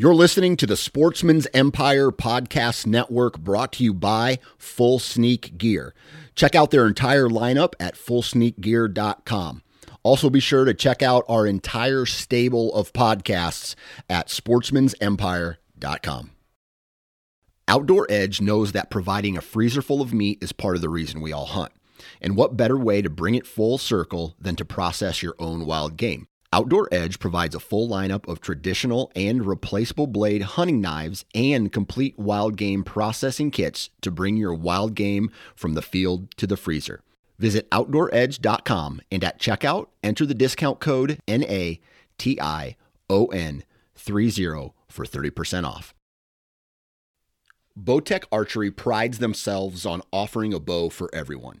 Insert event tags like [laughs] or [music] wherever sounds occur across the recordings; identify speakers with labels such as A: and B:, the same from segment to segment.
A: You're listening to the Sportsman's Empire Podcast Network brought to you by Full Sneak Gear. Check out their entire lineup at fullsneakgear.com. Also, be sure to check out our entire stable of podcasts at sportsmansempire.com. Outdoor Edge knows that providing a freezer full of meat is part of the reason we all hunt. And what better way to bring it full circle than to process your own wild game? Outdoor Edge provides a full lineup of traditional and replaceable blade hunting knives and complete wild game processing kits to bring your wild game from the field to the freezer. Visit OutdoorEdge.com and at checkout, enter the discount code NATION30 for 30% off. Bowtech Archery prides themselves on offering a bow for everyone.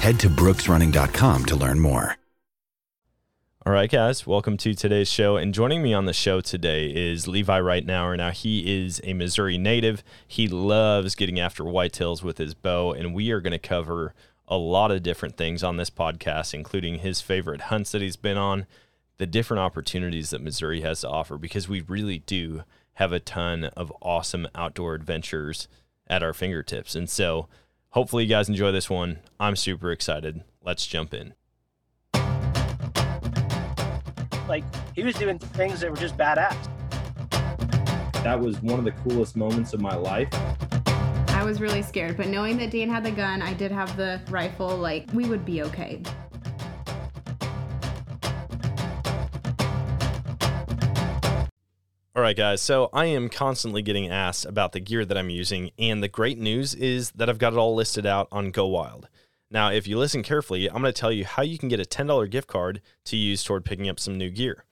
B: Head to brooksrunning.com to learn more.
C: All right, guys, welcome to today's show. And joining me on the show today is Levi Reitnauer. Now, he is a Missouri native. He loves getting after whitetails with his bow, and we are going to cover a lot of different things on this podcast, including his favorite hunts that he's been on, the different opportunities that Missouri has to offer, because we really do have a ton of awesome outdoor adventures at our fingertips. And so, Hopefully, you guys enjoy this one. I'm super excited. Let's jump in.
D: Like, he was doing things that were just badass.
E: That was one of the coolest moments of my life.
F: I was really scared, but knowing that Dan had the gun, I did have the rifle, like, we would be okay.
C: All right, guys. So I am constantly getting asked about the gear that I'm using, and the great news is that I've got it all listed out on Go Wild. Now, if you listen carefully, I'm going to tell you how you can get a $10 gift card to use toward picking up some new gear.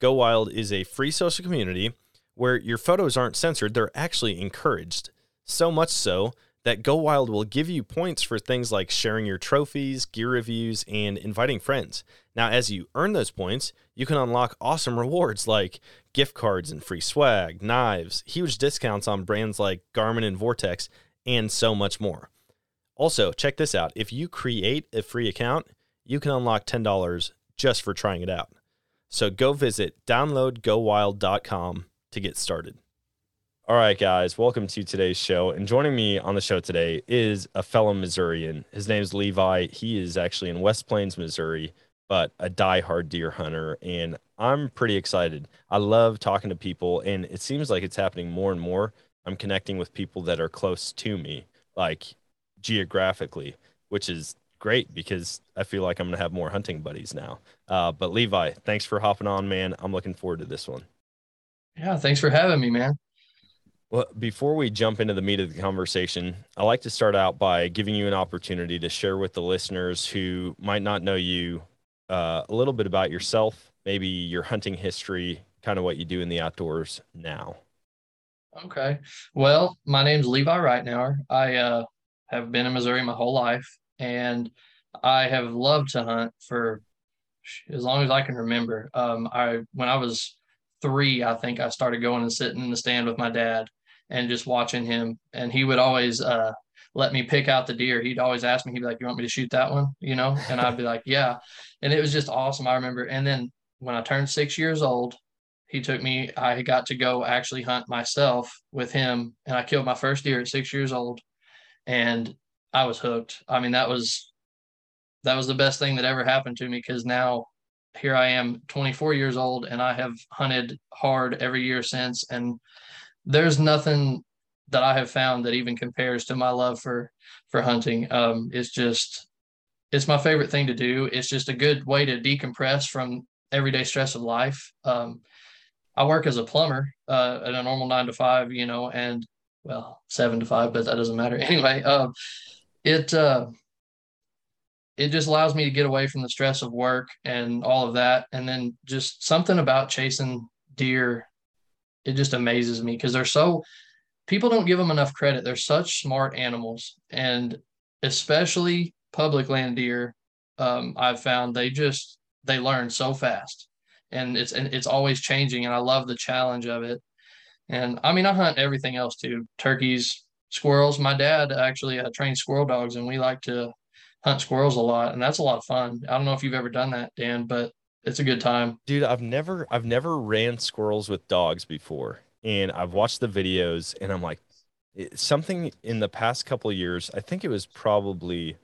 C: Go Wild is a free social community where your photos aren't censored, they're actually encouraged. So much so that Go Wild will give you points for things like sharing your trophies, gear reviews, and inviting friends. Now, as you earn those points, you can unlock awesome rewards like gift cards and free swag, knives, huge discounts on brands like Garmin and Vortex, and so much more. Also, check this out if you create a free account, you can unlock $10 just for trying it out. So go visit downloadgowild.com to get started. All right, guys, welcome to today's show. And joining me on the show today is a fellow Missourian. His name is Levi. He is actually in West Plains, Missouri, but a die-hard deer hunter. And I'm pretty excited. I love talking to people, and it seems like it's happening more and more. I'm connecting with people that are close to me, like geographically, which is great because I feel like I'm going to have more hunting buddies now. Uh, but Levi, thanks for hopping on, man. I'm looking forward to this one.
G: Yeah, thanks for having me, man.
C: Well, before we jump into the meat of the conversation, I like to start out by giving you an opportunity to share with the listeners who might not know you uh, a little bit about yourself, maybe your hunting history, kind of what you do in the outdoors now.
G: Okay. Well, my name's Levi Reitnauer. I uh, have been in Missouri my whole life, and I have loved to hunt for as long as I can remember. Um, I when I was three, I think I started going and sitting in the stand with my dad and just watching him. And he would always, uh, let me pick out the deer. He'd always ask me, he'd be like, You want me to shoot that one? You know? And I'd be like, Yeah. And it was just awesome. I remember. And then when I turned six years old, he took me, I got to go actually hunt myself with him. And I killed my first deer at six years old. And I was hooked. I mean, that was that was the best thing that ever happened to me because now here I am 24 years old and I have hunted hard every year since and there's nothing that I have found that even compares to my love for for hunting. Um, it's just it's my favorite thing to do. It's just a good way to decompress from everyday stress of life. Um, I work as a plumber uh, at a normal nine to five, you know, and well, seven to five, but that doesn't matter [laughs] anyway. Uh, it uh, it just allows me to get away from the stress of work and all of that, and then just something about chasing deer. It just amazes me because they're so people don't give them enough credit. They're such smart animals, and especially public land deer. Um, I've found they just they learn so fast, and it's and it's always changing, and I love the challenge of it. And I mean, I hunt everything else too: turkeys, squirrels. My dad actually uh, trains squirrel dogs, and we like to hunt squirrels a lot, and that's a lot of fun. I don't know if you've ever done that, Dan, but it's a good time.
C: Dude, I've never I've never ran squirrels with dogs before. And I've watched the videos and I'm like it, something in the past couple of years, I think it was probably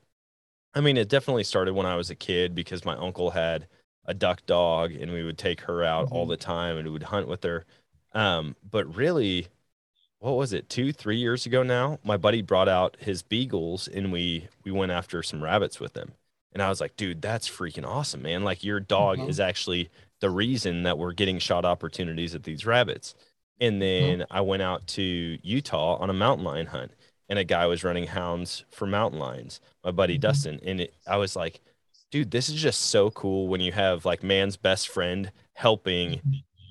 C: I mean, it definitely started when I was a kid because my uncle had a duck dog and we would take her out all
G: Mhm.
C: the time and we would hunt with her. Um, but really, what was it, two, three years ago now? My buddy brought out his beagles and we we went after some rabbits with them. And I was like, dude, that's freaking awesome, man. Like your dog
G: Mhm.
C: is actually the reason that we're getting shot opportunities at these rabbits. And then I went out to Utah on a mountain lion hunt and a guy was running hounds for mountain lions, my buddy
G: Mhm.
C: Dustin. And it, I was like, dude, this is just so cool when you have like man's best friend helping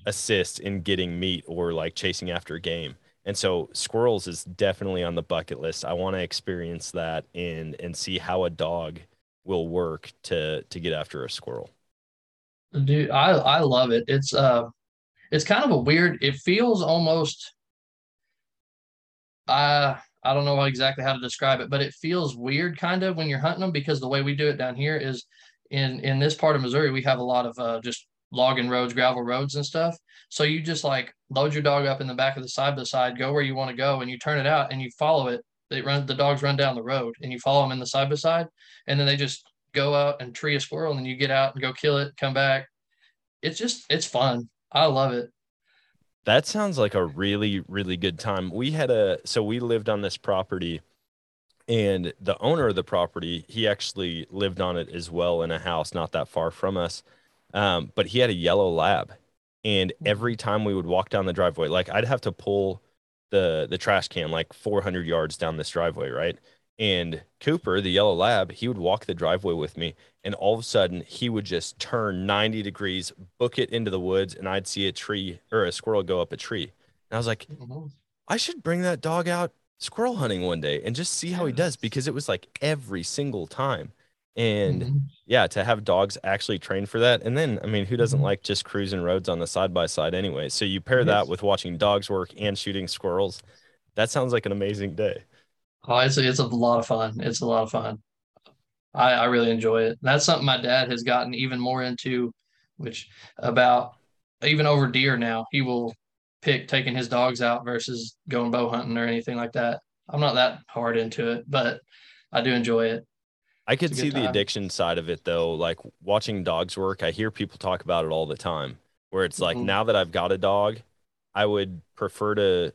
C: assist in getting meat or like chasing after game. And so squirrels is definitely on the bucket list. I want to experience that and and see how a dog will work to to get after a squirrel.
G: Dude, I I love it. It's uh it's kind of a weird, it feels almost uh I don't know exactly how to describe it, but it feels weird kind of when you're hunting them because the way we do it down here is in in this part of Missouri, we have a lot of uh just logging roads, gravel roads and stuff. So you just like load your dog up in the back of the side by side, go where you want to go, and you turn it out and you follow it. They run the dogs run down the road and you follow them in the side by side, and then they just go out and tree a squirrel, and then you get out and go kill it, come back. It's just it's fun. I love it.
C: That sounds like a really, really good time. We had a so we lived on this property and the owner of the property, he actually lived on it as well in a house not that far from us. Um, but he had a yellow lab. And every time we would walk down the driveway, like I'd have to pull the the trash can like 400 yards down this driveway, right? And Cooper, the yellow lab, he would walk the driveway with me, and all of a sudden he would just turn 90 degrees, book it into the woods, and I'd see a tree or a squirrel go up a tree. And I was like, I should bring that dog out squirrel hunting one day and just see how he does because it was like every single time. And
G: Mhm.
C: yeah, to have dogs actually train for that. And then, I mean, who doesn't
G: Mhm.
C: like just cruising roads on the side by side anyway? So you pair that with watching dogs work and shooting squirrels. That sounds like an amazing day.
G: Oh, it's a, it's a lot of fun. It's a lot of fun. I, I really enjoy it. That's something my dad has gotten even more into, which about even over deer now. He will pick taking his dogs out versus going bow hunting or anything like that. I'm not that hard into it, but I do enjoy it.
C: I could see the addiction side of it though. Like watching dogs work, I hear people talk about it all the time. Where it's like
G: Mhm.
C: now that I've got a dog, I would prefer to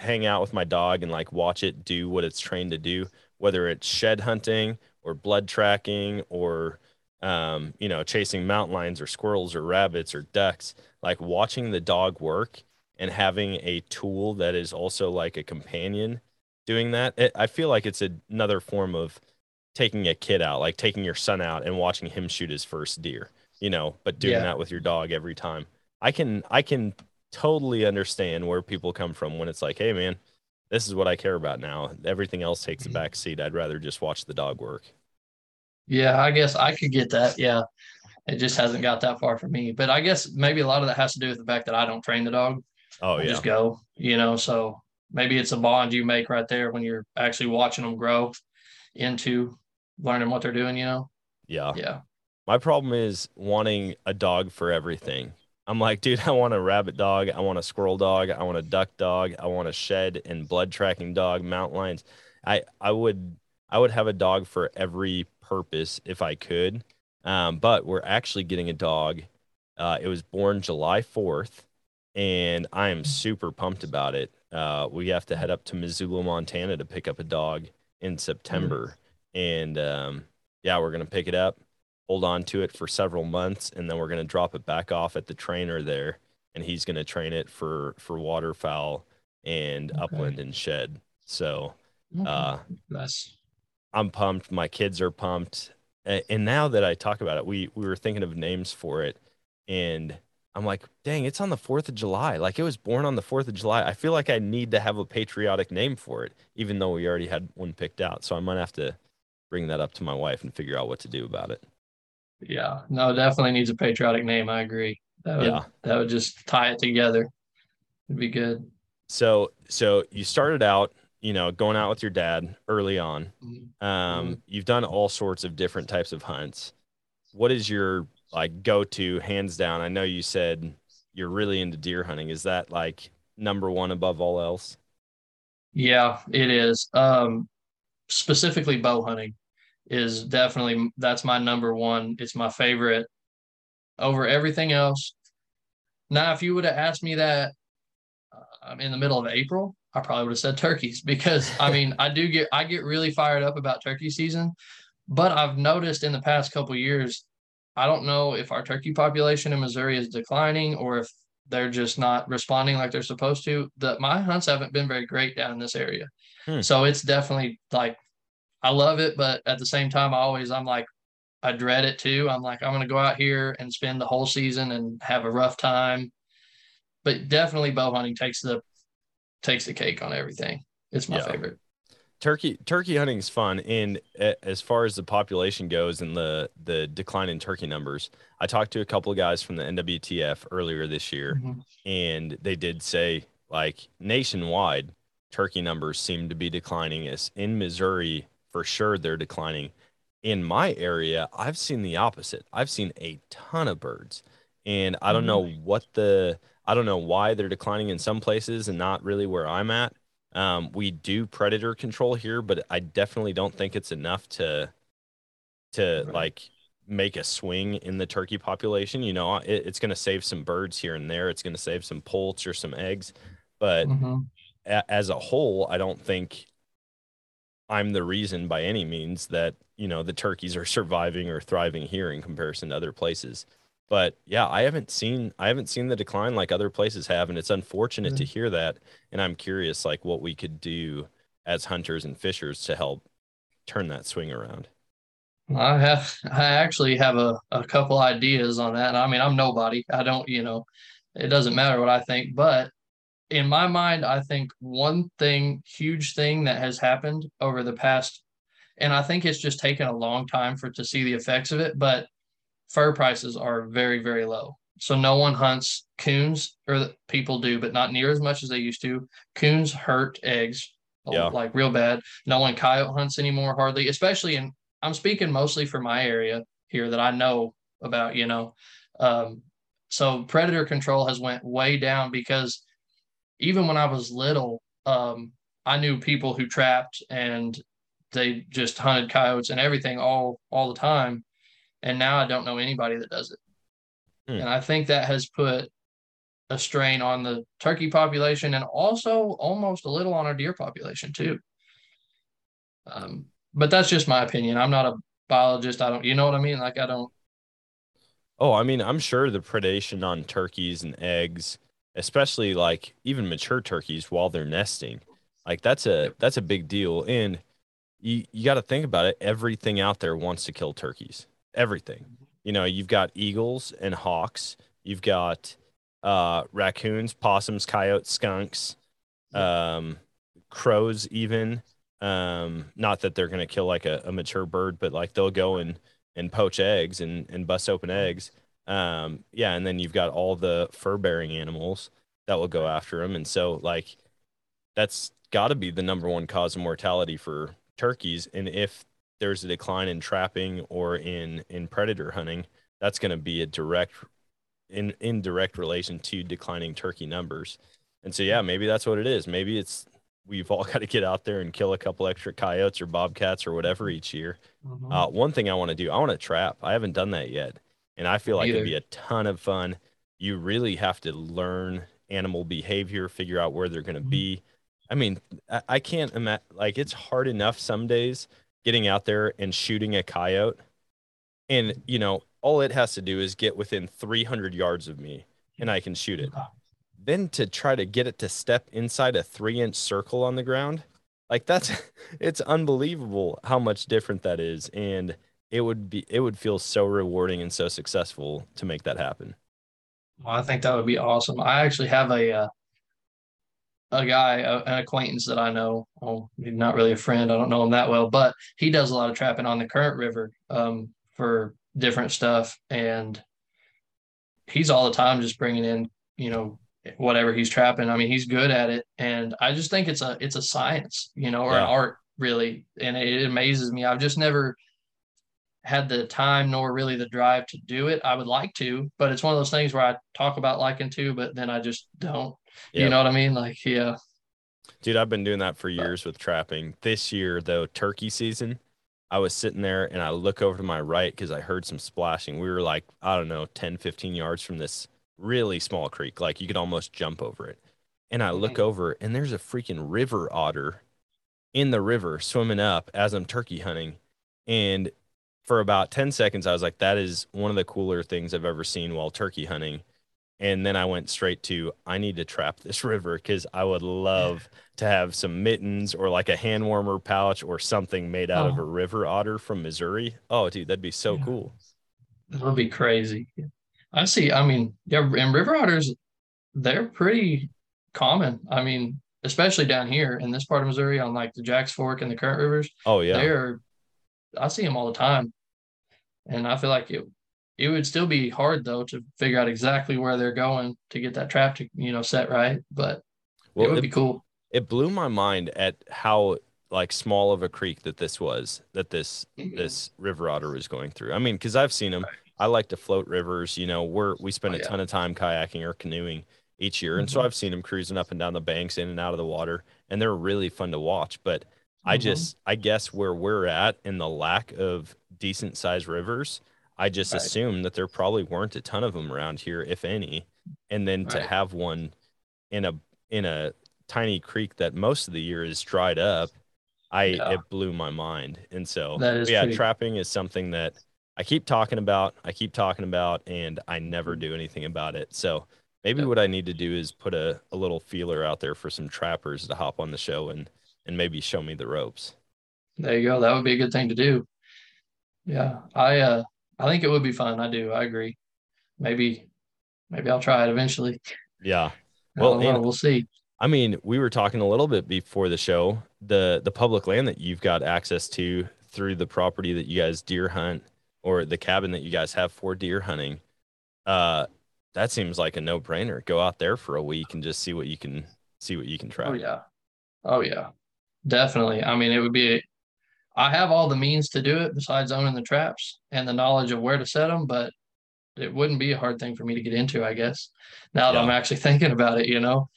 C: hang out with my dog and like watch it do what it's trained to do, whether it's shed hunting or blood tracking or um, you know, chasing mountain lions or squirrels or rabbits or ducks. Like watching the dog work and having a tool that is also like a companion doing that. It, I feel like it's another form of taking a kid out, like taking your son out and watching him shoot his first deer, you know, but doing
G: Yeah.
C: that with your dog every time. I can I can totally understand where people come from when it's like, hey man, this is what I care about now. Everything else takes a
G: Mhm.
C: back seat. I'd rather just watch the dog work.
G: Yeah, I guess I could get that. Yeah. It just hasn't got that far for me. But I guess maybe a lot of that has to do with the fact that I don't train the dog.
C: Oh
G: I
C: yeah.
G: just go, you know, so maybe it's a bond you make right there when you're actually watching them grow into learning what they're doing, you know?
C: Yeah.
G: Yeah.
C: My problem is wanting a dog for everything. I'm like, dude, I want a rabbit dog. I want a squirrel dog. I want a duck dog. I want a shed and blood tracking dog, mountain lions. I, I would I would have a dog for every purpose if I could. Um, but we're actually getting a dog. Uh, it was born July 4th, and I am super pumped about it. Uh, we have to head up to Missoula, Montana to pick up a dog in September. And um, yeah, we're going to pick it up, hold on to it for several months, and then we're going to drop it back off at the trainer there. And he's going to train it for, for waterfowl and
G: Okay.
C: upland and shed. So uh,
G: That's
C: I'm pumped. My kids are pumped. And now that I talk about it, we we were thinking of names for it, and I'm like, dang, it's on the Fourth of July. Like it was born on the Fourth of July. I feel like I need to have a patriotic name for it, even though we already had one picked out. So I might have to bring that up to my wife and figure out what to do about it.
G: Yeah. No, definitely needs a patriotic name. I agree. That would,
C: Yeah.
G: that would just tie it together. It'd be good.
C: So so you started out, you know, going out with your dad early on.
G: Mm-hmm.
C: Um, you've done all sorts of different types of hunts. What is your like go to hands down? I know you said you're really into deer hunting. Is that like number one above all else?
G: Yeah, it is. Um, specifically bow hunting is definitely that's my number one. It's my favorite over everything else. Now, if you would have asked me that uh, in the middle of April, I probably would have said turkeys [laughs] because I mean, I do get I get really fired up about turkey season, but I've noticed in the past couple years, I don't know if our turkey population in Missouri is declining or if they're just not responding like they're supposed to. That my hunts haven't been very great down in this area.
C: Hmm.
G: So it's definitely like I love it, but at the same time, I always I'm like I dread it too. I'm like I'm gonna go out here and spend the whole season and have a rough time. But definitely bow hunting takes the takes the cake on everything. It's my
C: Yeah.
G: favorite.
C: Turkey turkey hunting is fun, and as far as the population goes and the the decline in turkey numbers, I talked to a couple of guys from the NWTF earlier this year,
G: Mhm.
C: and they did say like nationwide turkey numbers seem to be declining as in missouri for sure they're declining in my area i've seen the opposite i've seen a ton of birds and i don't know what the i don't know why they're declining in some places and not really where i'm at um, we do predator control here but i definitely don't think it's enough to to
G: Right.
C: like make a swing in the turkey population. You know, it, it's going to save some birds here and there. It's going to save some poults or some eggs, but
G: Mhm.
C: a, as a whole, I don't think I'm the reason by any means that you know the turkeys are [laughs] surviving or thriving here in comparison to other places. But yeah, I haven't seen I haven't seen the decline like other places have, and it's unfortunate to mm-hmm. hear that. And I'm curious, like what we could do as hunters and fishers to help turn that swing around.
G: I have I actually have a, a couple ideas on that. I mean, I'm nobody. I don't, you know, it doesn't matter what I think, but in my mind, I think one thing, huge thing that has happened over the past, and I think it's just taken a long time for to see the effects of it, but fur prices are very, very low. So no one hunts coons, or people do, but not near as much as they used to. Coons hurt eggs,
C: Yeah.
G: like real bad. No one coyote hunts anymore, hardly, especially in. I'm speaking mostly for my area here that I know about. You know, um, so predator control has went way down because even when I was little, um, I knew people who trapped and they just hunted coyotes and everything all all the time. And now I don't know anybody that does it.
C: Hmm.
G: And I think that has put a strain on the turkey population and also almost a little on our deer population too. Um, but that's just my opinion. I'm not a biologist. I don't, you know what I mean? Like I don't.
C: Oh, I mean, I'm sure the predation on turkeys and eggs, especially like even mature turkeys while they're nesting, like that's a that's a big deal. And you you got to think about it. Everything out there wants to kill turkeys. Everything. You know, you've got eagles and hawks. You've got uh, raccoons, possums, coyotes, skunks, um, crows, even. Um, not that they're gonna kill like a, a mature bird, but like they'll go and and poach eggs and, and bust open eggs. Um, yeah, and then you've got all the fur bearing animals that will go after them. And so like that's got to be the number one cause of mortality for turkeys. And if there's a decline in trapping or in in predator hunting, that's going to be a direct in in direct relation to declining turkey numbers. And so yeah, maybe that's what it is. Maybe it's we've all [laughs] got to get out there and kill a couple extra coyotes or bobcats or whatever each year.
G: Mhm.
C: Uh, one thing I want to do, I want to trap. I haven't done that yet, and I feel like it'd be a ton of fun. You really have to learn animal behavior, figure out where they're going to
G: Mhm.
C: be. I mean, I, I can't imagine. Like it's hard enough some days getting out there and shooting a coyote, and you know all it has to do is get within 300 yards of me, and I can shoot it. Then to try to get it to step inside a three-inch circle on the ground, like that's [laughs] it's unbelievable how much different that is, and it would be it would feel so rewarding and so successful to make that happen.
G: Well, I think that would be awesome. I actually have a uh, a guy, a, an acquaintance that I know. Not really a friend. I don't know him that well, but he does a lot of trapping on the Current River um, for different stuff, and he's all the time just bringing in, you know, whatever he's trapping. I mean, he's good at it, and I just think it's a it's a science, you know, or an art really, and it, it amazes me. I've just never had the time nor really the drive to do it. I would like to, but it's one of those things where I talk about liking to, but then I just don't. You know what I mean? Like, yeah.
C: Dude, I've been doing that for years with trapping. This year, though, turkey season, I was sitting there and I look over to my right because I heard some splashing. We were like, I don't know, 10, 15 yards from this really small creek. Like you could almost jump over it. And I mm-hmm. look over and there's a freaking river otter in the river swimming up as I'm turkey hunting. And for about 10 seconds, I was like, that is one of the cooler things I've ever seen while turkey hunting. And then I went straight to, I need to trap [laughs] this river because I would love to have some mittens or like a hand warmer pouch or something made out of
G: Oh.
C: a uh-huh. river otter from Missouri. Oh, dude, that'd be so
G: Yeah.
C: cool.
G: That would be crazy. I see. I mean, yeah, and river otters, they're pretty common. I mean, especially down here in this part of Missouri on like the Jacks Fork and the Current Rivers,
C: Oh, yeah.
G: they're, I see them all the time. And I feel like it, it would still be hard though to figure out exactly where they're going to get that trap to, you know, set right. But
C: Well,
G: it would
C: it-
G: be cool.
C: it blew my mind at how like small of a creek that this was that this
G: Mm-hmm.
C: this river otter was going through i mean because i've seen them i like to float rivers you know we're we spend
G: Oh,
C: a
G: yeah.
C: ton of time kayaking or canoeing each year and so
G: Mhm.
C: i've seen them cruising up and down the banks in and out of the water and they're really fun to watch but i
G: Mhm.
C: just i guess where we're at in the lack of decent sized rivers i just
G: Right.
C: assumed that there probably weren't a ton of them around here if any and then to have one in a in a tiny creek that most of the year is dried up, I
G: Yeah.
C: it blew my mind. And so yeah,
G: pretty-
C: trapping is something that I keep talking about, I keep talking about, and I never do anything about it. So maybe what I need to do is put a, a little feeler out there for some trappers to hop on the show and and maybe show me the ropes.
G: There you go. That would be a good thing to do. Yeah, I uh I think it would be fun. I do. I agree. Maybe maybe I'll try it eventually.
C: Yeah. Well,
G: know.
C: and-
G: we'll see.
C: I mean, we were talking a little bit before the show. The the public land that you've got access to through the property that you guys deer hunt or the cabin that you guys have for deer hunting. Uh that seems like a no-brainer. Go out there for a week and just see what you can see what you can try.
G: Oh yeah. Oh yeah. Definitely. I mean, it would be I have all the means to do it besides owning the traps and the knowledge of where to set them, but it wouldn't be a hard thing for me to get into, I guess. Now that I'm actually [laughs] thinking about it, you know.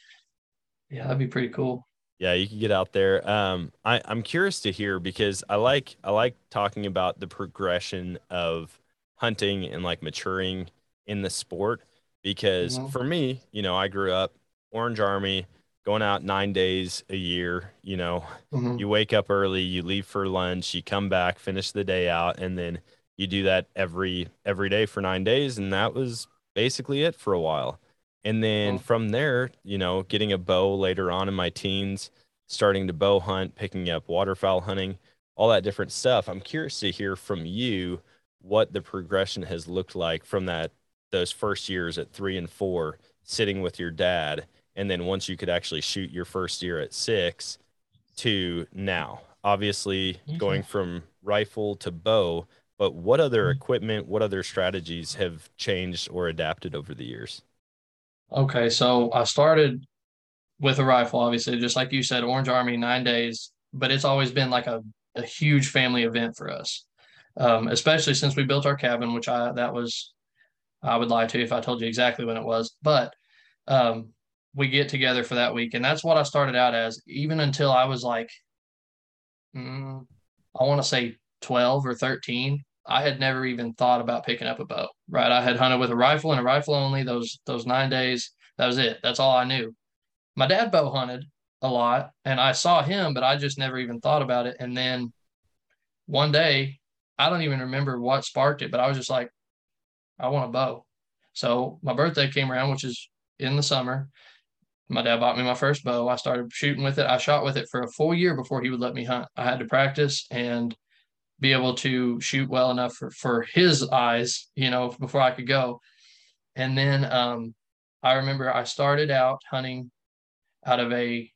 G: Yeah, that'd be pretty cool.
C: Yeah, you can get out there. Um, I, I'm curious to hear because I like I like talking about the progression of hunting and like maturing in the sport. Because
G: Mhm.
C: for me, you know, I grew up Orange Army, going out nine days a year. You know,
G: Mhm.
C: you wake up early, you leave for lunch, you come back, finish the day out, and then you do that every every day for nine days, and that was basically it for a while. And then from there, you know, getting a bow later on in my teens, starting to bow hunt, picking up waterfowl hunting, all that different stuff. I'm curious to hear from you what the progression has looked like from that those first years at three and four, sitting with your dad, and then once you could actually shoot your first year at six to now. Obviously,
G: Okay.
C: going from rifle to bow, but what other equipment, what other strategies have changed or adapted over the years?
G: Okay, so I started with a rifle, obviously, just like you said, Orange Army, nine days, but it's always been like a, a huge family event for us. Um, especially since we built our cabin, which I that was I would lie to you if I told you exactly when it was, but um, we get together for that week, and that's what I started out as. Even until I was like, mm, I want to say twelve or thirteen, I had never even thought about picking up a bow. Right, I had hunted with a rifle and a rifle only those those nine days. That was it. That's all I knew. My dad bow hunted a lot, and I saw him, but I just never even thought about it. And then one day, I don't even remember what sparked it, but I was just like, I want a bow. So my birthday came around, which is in the summer. My dad bought me my first bow. I started shooting with it. I shot with it for a full year before he would let me hunt. I had to practice and be able to shoot well enough for, for his eyes, you know, before I could go. And then um, I remember I started out hunting out of a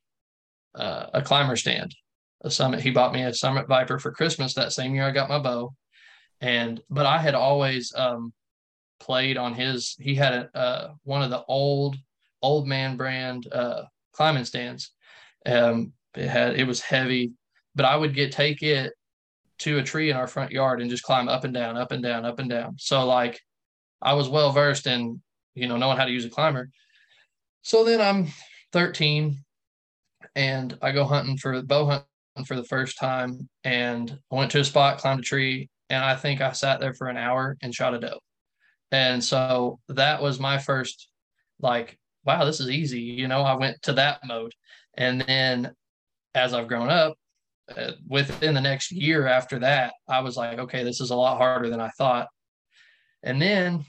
G: uh, a climber stand, a summit. He bought me a Summit Viper for Christmas that same year I got my bow, and but I had always um, played on his. He had a, uh, one of the old old man brand uh, climbing stands. Um, it had it was heavy, but I would get take it to a tree in our front yard and just climb up and down, up and down, up and down. So like I was well versed in you know knowing how to use a climber. So then I'm 13 and I go hunting for bow hunting for the first time and I went to a spot, climbed a tree, and I think I sat there for an hour and shot a doe. And so that was my first like, wow, this is easy. You know, I went to that mode. And then as I've grown up, uh, within the next year after that, I was like, okay, this is a lot harder than I thought. And then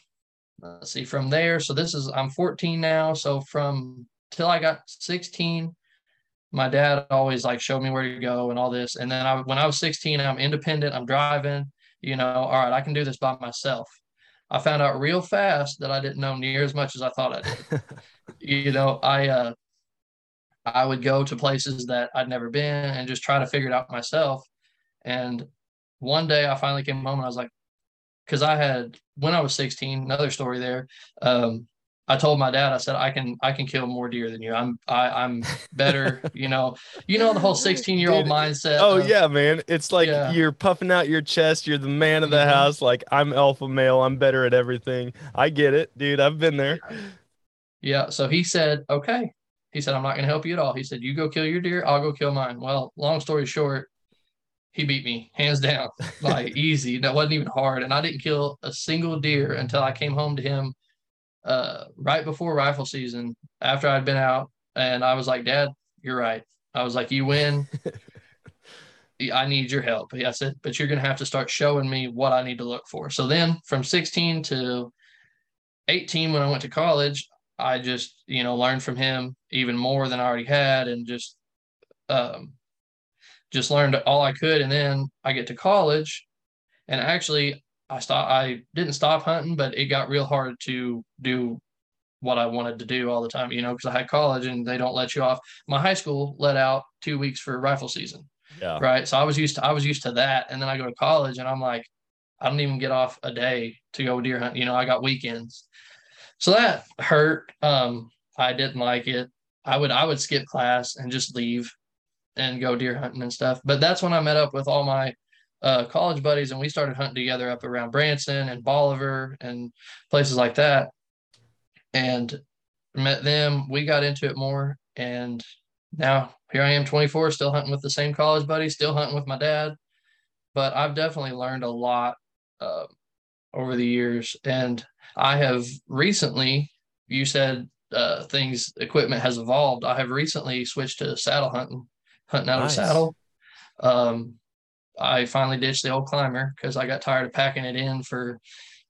G: let's see from there. So this is I'm 14 now. So from till I got 16, my dad always like showed me where to go and all this. And then I when I was 16, I'm independent. I'm driving. You know, all right, I can do this by myself. I found out real fast that I didn't know near as much as I thought I did. [laughs] you know, I uh, I would go to places that I'd never been and just try to figure it out myself. And one day I finally came home and I was like, because I had when I was 16, another story there. Um, I told my dad, I said, I can I can kill more deer than you. I'm I, I'm better, [laughs] you know. You know the whole 16 year old mindset.
C: Oh
G: of,
C: yeah, man. It's like
G: Yeah.
C: you're puffing out your chest, you're the man of the
G: Mhm.
C: house, like I'm alpha male, I'm better at everything. I get it, dude. I've been there.
G: Yeah. So he said, okay. He said, I'm not going to help you at all. He said, you go kill your deer. I'll go kill mine. Well, long story short, he beat me hands down, [laughs] like easy. That wasn't even hard. And I didn't kill a single deer until I came home to him uh, right before rifle season after I'd been out. And I was like, Dad, you're right. I was like, you win. [laughs] I need your help. I said, but you're going to have to start showing me what I need to look for. So then from 16 to 18, when I went to college, I just, you know, learned from him even more than I already had and just, um, just learned all I could. And then I get to college and actually I stopped, I didn't stop hunting, but it got real hard to do what I wanted to do all the time, you know, because I had college and they don't let you off. My high school let out two weeks for rifle season
C: Yeah.
G: right so i was used to i was used to that and then i go to college and i'm like i don't even get off a day to go deer hunt you know i got weekends so that hurt. Um i didn't like it. I would i would skip class and just leave and go deer hunting and stuff. But that's when i met up with all my uh, college buddies and we started hunting together up around branson and bolivar and places like that. And met them. We got into it more and now here I am 24 still hunting with the same college buddy still hunting with my dad. But I've definitely learned a lot uh, over the years and I have recently you said uh, things equipment has evolved I have recently switched to saddle hunting hunting out
C: Nice.
G: of saddle um, I finally ditched the old climber because I got tired of packing it in for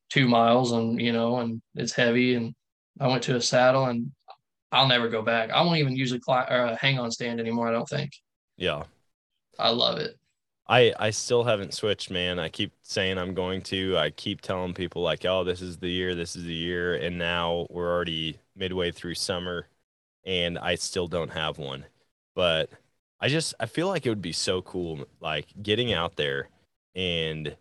G: two miles and you know and it's heavy and I went to a saddle and I'll never go back. I won't even use a cli- or a hang on stand anymore. I don't think.
C: Yeah.
G: I love it.
C: I I still haven't switched, man. I keep saying I'm going to. I keep telling people like, "Oh, this is the year, this is the year." And now we're already midway through summer and I still don't have one. But I just I feel like it would be so cool like getting out there and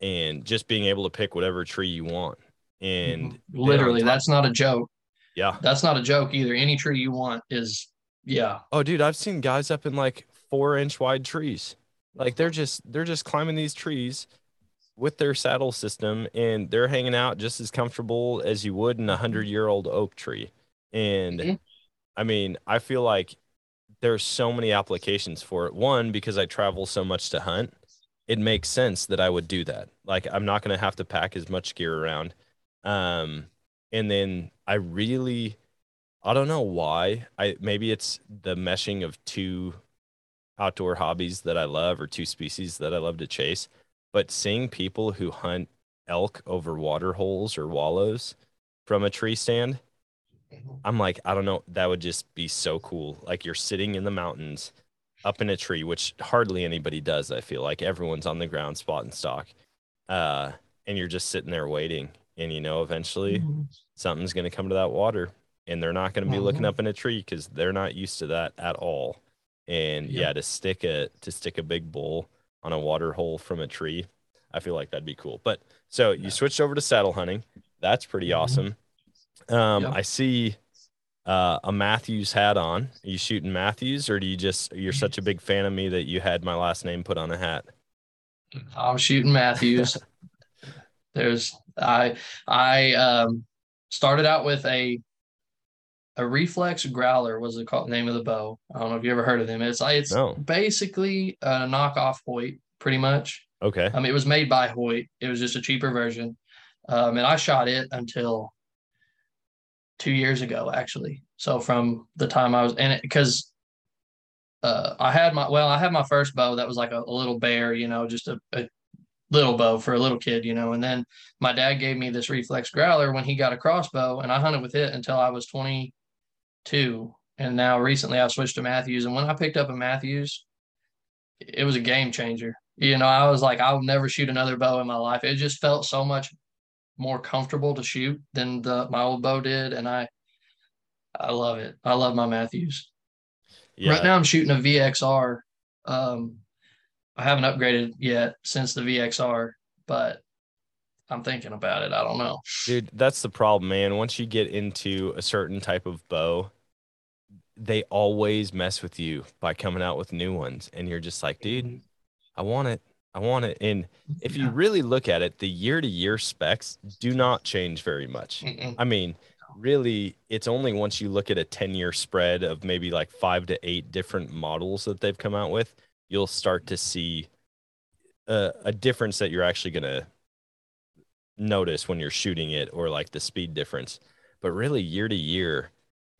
C: and just being able to pick whatever tree you want. And mm-hmm.
G: Literally, that's not a joke.
C: Yeah.
G: That's not a joke either. Any tree you want is yeah.
C: Oh, dude, I've seen guys up in like four inch wide trees. Like they're just they're just climbing these trees with their saddle system and they're hanging out just as comfortable as you would in a hundred year old oak tree. And
G: Mhm.
C: I mean, I feel like there's so many applications for it. One, because I travel so much to hunt, it makes sense that I would do that. Like I'm not gonna have to pack as much gear around. Um, and then I really I don't know why. I maybe it's the meshing of two outdoor hobbies that I love or two species that I love to chase. But seeing people who hunt elk over water holes or wallows from a tree stand, I'm like, I don't know, that would just be so cool. Like you're sitting in the mountains up in a tree, which hardly anybody does, I feel like everyone's on the ground spot and stock. Uh, and you're just sitting there waiting. And you know, eventually something's going to come to that water and they're not going to be looking
G: Mhm.
C: up in a tree because they're not used to that at all and
G: Yep.
C: yeah to stick a to stick a big bull on a water hole from a tree i feel like that'd be cool but so you switched over to saddle hunting that's pretty
G: Mhm.
C: awesome um
G: Yep.
C: i see uh, a Mathews hat on are you shooting matthews or do you just you're such a big fan of me that you had my last name put on a hat
G: I'm shooting Mathews. [laughs] There's I I um started out with a a reflex growler was the call, name of the bow. I don't know if you ever heard of them. It's it's
C: No.
G: basically a knockoff Hoyt, pretty much.
C: okay
G: I mean, it was made by Hoyt. It was just a cheaper version, um, and I shot it until two years ago, actually. So from the time I was in it, because uh, I had my well, I had my first bow that was like a, a little bear, you know, just a, a little bow for a little kid, you know. And then my dad gave me this reflex growler when he got a crossbow, and I hunted with it until I was 22. And now recently I switched to Mathews, and when I picked up a Mathews, it was a game changer. You know, I was like, I'll never shoot another bow in my life. It just felt so much more comfortable to shoot than the my old bow did, and I I love it. I love my Mathews.
C: yeah
G: Right now I'm shooting a VXR. Um, I haven't upgraded yet since the VXR, but I'm thinking about it. I don't know.
C: Dude, that's the problem, man. Once you get into a certain type of bow, they always mess with you by coming out with new ones. And you're just like, dude, mm-hmm. I want it. I want it. And if you really look at it, the year to year specs do not change very much. I mean, really, it's only once you look at a 10 year spread of maybe like five to eight different models that they've come out with, you'll start to see a, a difference that you're actually going to notice when you're shooting it or like the speed difference. But really, year to year,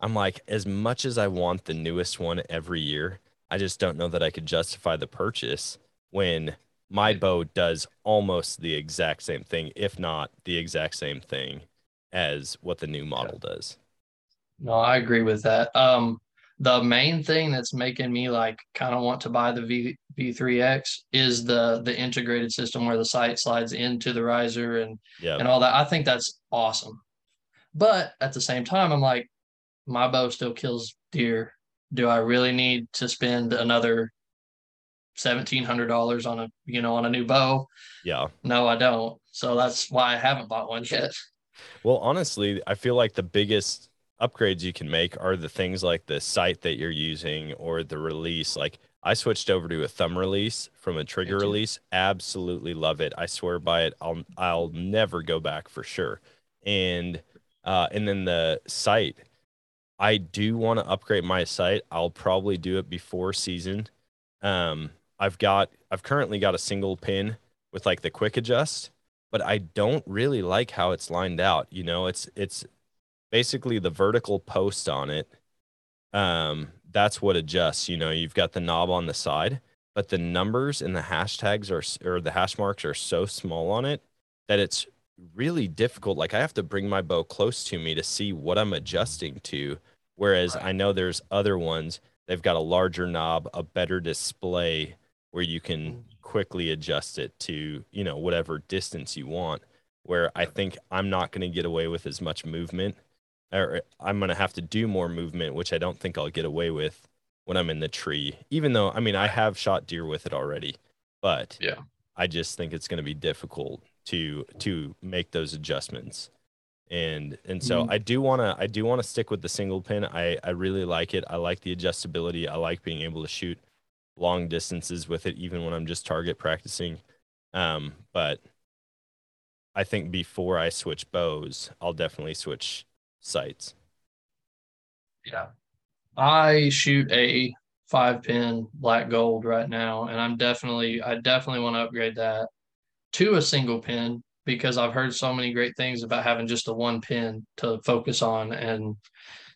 C: I'm like, as much as I want the newest one every year, I just don't know that I could justify the purchase when my bow does almost the exact same thing, if not the exact same thing as what the new model does.
G: No, I agree with that. Um, the main thing that's making me like kind of want to buy the V V3X is the the integrated system where the sight slides into the riser and
C: Yeah.
G: and all that. I think that's awesome. But at the same time, I'm like, my bow still kills deer. Do I really need to spend another seventeen hundred dollars on a you know on a new bow?
C: Yeah.
G: No, I don't. So that's why I haven't bought one yet.
C: Well, honestly, I feel like the biggest upgrades you can make are the things like the sight that you're using or the release. Like I switched over to a thumb release from a trigger release. Absolutely love it. I swear by it. I'll I'll never go back for sure. And uh and then the sight. I do want to upgrade my sight. I'll probably do it before season. Um I've got I've currently got a single pin with like the quick adjust but I don't really like how it's lined out. You know, it's it's basically the vertical post on it. Um, that's what adjusts. You know, you've got the knob on the side, but the numbers and the hashtags are or the hash marks are so small on it that it's really difficult. Like I have to bring my bow close to me to see what I'm adjusting to. Whereas
G: Right.
C: I know there's other ones, they've got a larger knob, a better display where you can mm. quickly adjust it to, you know, whatever distance you want. Where I think I'm not going to get away with as much movement, or uh, I'm going to have to do more movement, which I don't think I'll get away with when I'm in the tree. Even though, I mean, I have shot deer with it already, but
G: Yeah.
C: I just think it's going to be difficult to to make those adjustments. and and so I do want to I do want to stick with the single pin. I I really like it. I like the adjustability. I like being able to shoot long distances with it, even when I'm just target practicing. Um, but I think before I switch bows, I'll definitely switch sights.
G: Yeah. I shoot a five pin black gold right now, and I'm definitely I definitely want to upgrade that to a single pin because I've heard so many great things about having just a one pin to focus on and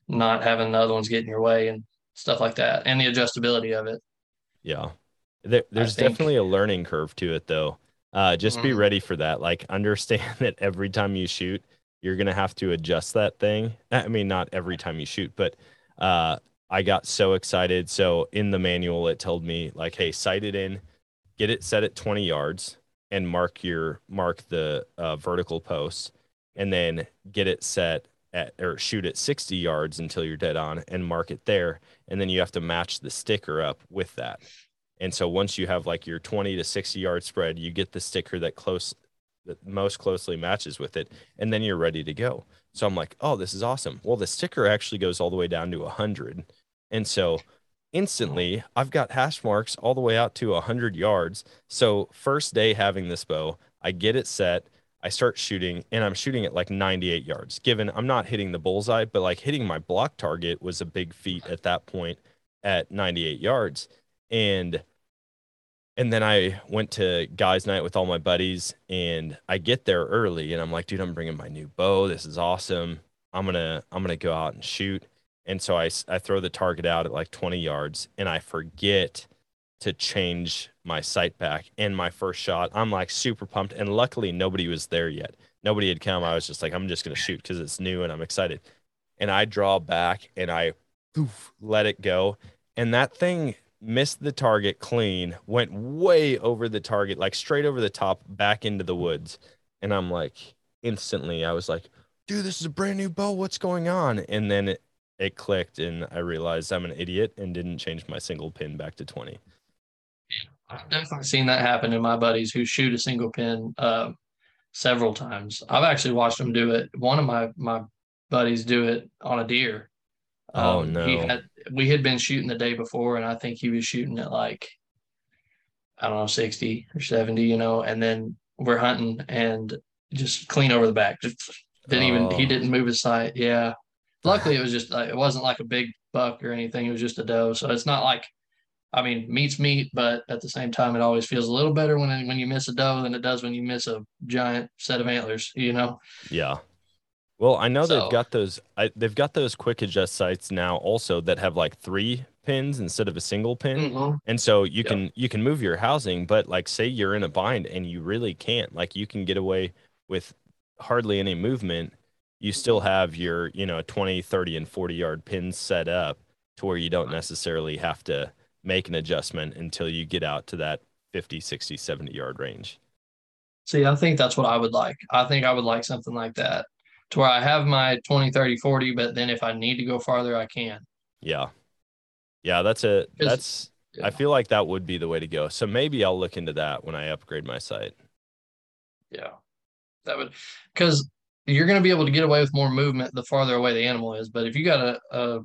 G: not having the other ones get in your way and stuff like that, and the adjustability of it.
C: Yeah. There, there's definitely a learning curve to it though. Uh, just be
G: Mhm.
C: ready for that. Like understand [laughs] that every time you shoot, you're gonna have to adjust that thing. I mean, not every time you shoot, but uh, I got so excited. So in the manual, it told me like, hey, sight it in, get it set at 20 yards, and mark your mark the uh, vertical post, and then get it set at or shoot at 60 yards until you're dead on, and mark it there, and then you have to match the sticker up with that. And so once you have like your 20 to 60 yard spread, you get the sticker that close that most closely matches with it, and then you're ready to go. So I'm like, oh, this is awesome. Well, the sticker actually goes all the way down to 100. And so instantly I've got hash marks all the way out to 100 yards. So first day having this bow, I get it set, I start shooting, and I'm shooting at like 98 yards. Given I'm not hitting the bullseye, but like hitting my block target was a big feat at that point at 98 yards. And and then I went to guys' night with all my buddies, and I get there early, and I'm like, dude, I'm bringing my new bow. This is awesome. I'm gonna I'm gonna go out and shoot. And so I, I throw the target out at like 20 yards, and I forget to change my sight back. And my first shot, I'm like super pumped, and luckily nobody was there yet. Nobody had come. I was just like, I'm just gonna shoot because it's new and I'm excited. And I draw back, and I poof, let it go, and that thing missed the target clean, went way over the target, like straight over the top, back into the woods. And I'm like, instantly, I was like, dude, this is a brand new bow. What's going on? And then it, it clicked, and I realized I'm an idiot and didn't change my single pin back to 20.
G: Yeah, I've definitely seen that happen to my buddies who shoot a single pin uh, several times. I've actually watched them do it. One of my my buddies do it on a deer.
C: Oh,
G: He
C: no.
G: had we had been shooting the day before, and I think he was shooting at like I don't know sixty or seventy, you know. And then we're hunting and just clean over the back. Just didn't even he
C: Oh.
G: didn't move his sight. Yeah. Luckily, it was just like it wasn't like a big buck or anything. It was just a doe, so it's not like I mean, meat's meat, but at the same time, it always feels a little better when when you miss a doe than it does when you miss a giant set of antlers. You know?
C: Yeah. Well, I know
G: So-
C: they've got those. I, they've got those quick adjust sights now, also that have like three pins instead of a single pin.
G: Mhm.
C: And so you can you can move your housing, but like say you're in a bind and you really can't, like you can get away with hardly any movement. You still have your, you know, 20, 30 and 40 yard pins set up to where you don't necessarily have to make an adjustment until you get out to that 50, 60, 70 yard range.
G: See, I think that's what I would like. I think I would like something like that to where I have my 20, 30, 40, but then if I need to go farther, I can.
C: Yeah. Yeah, that's a that's
G: yeah.
C: I feel like that would be the way to go. So maybe I'll look into that when I upgrade my sight.
G: Yeah. That would, because you're going to be able to get away with more movement the farther away the animal is. But if you got a, a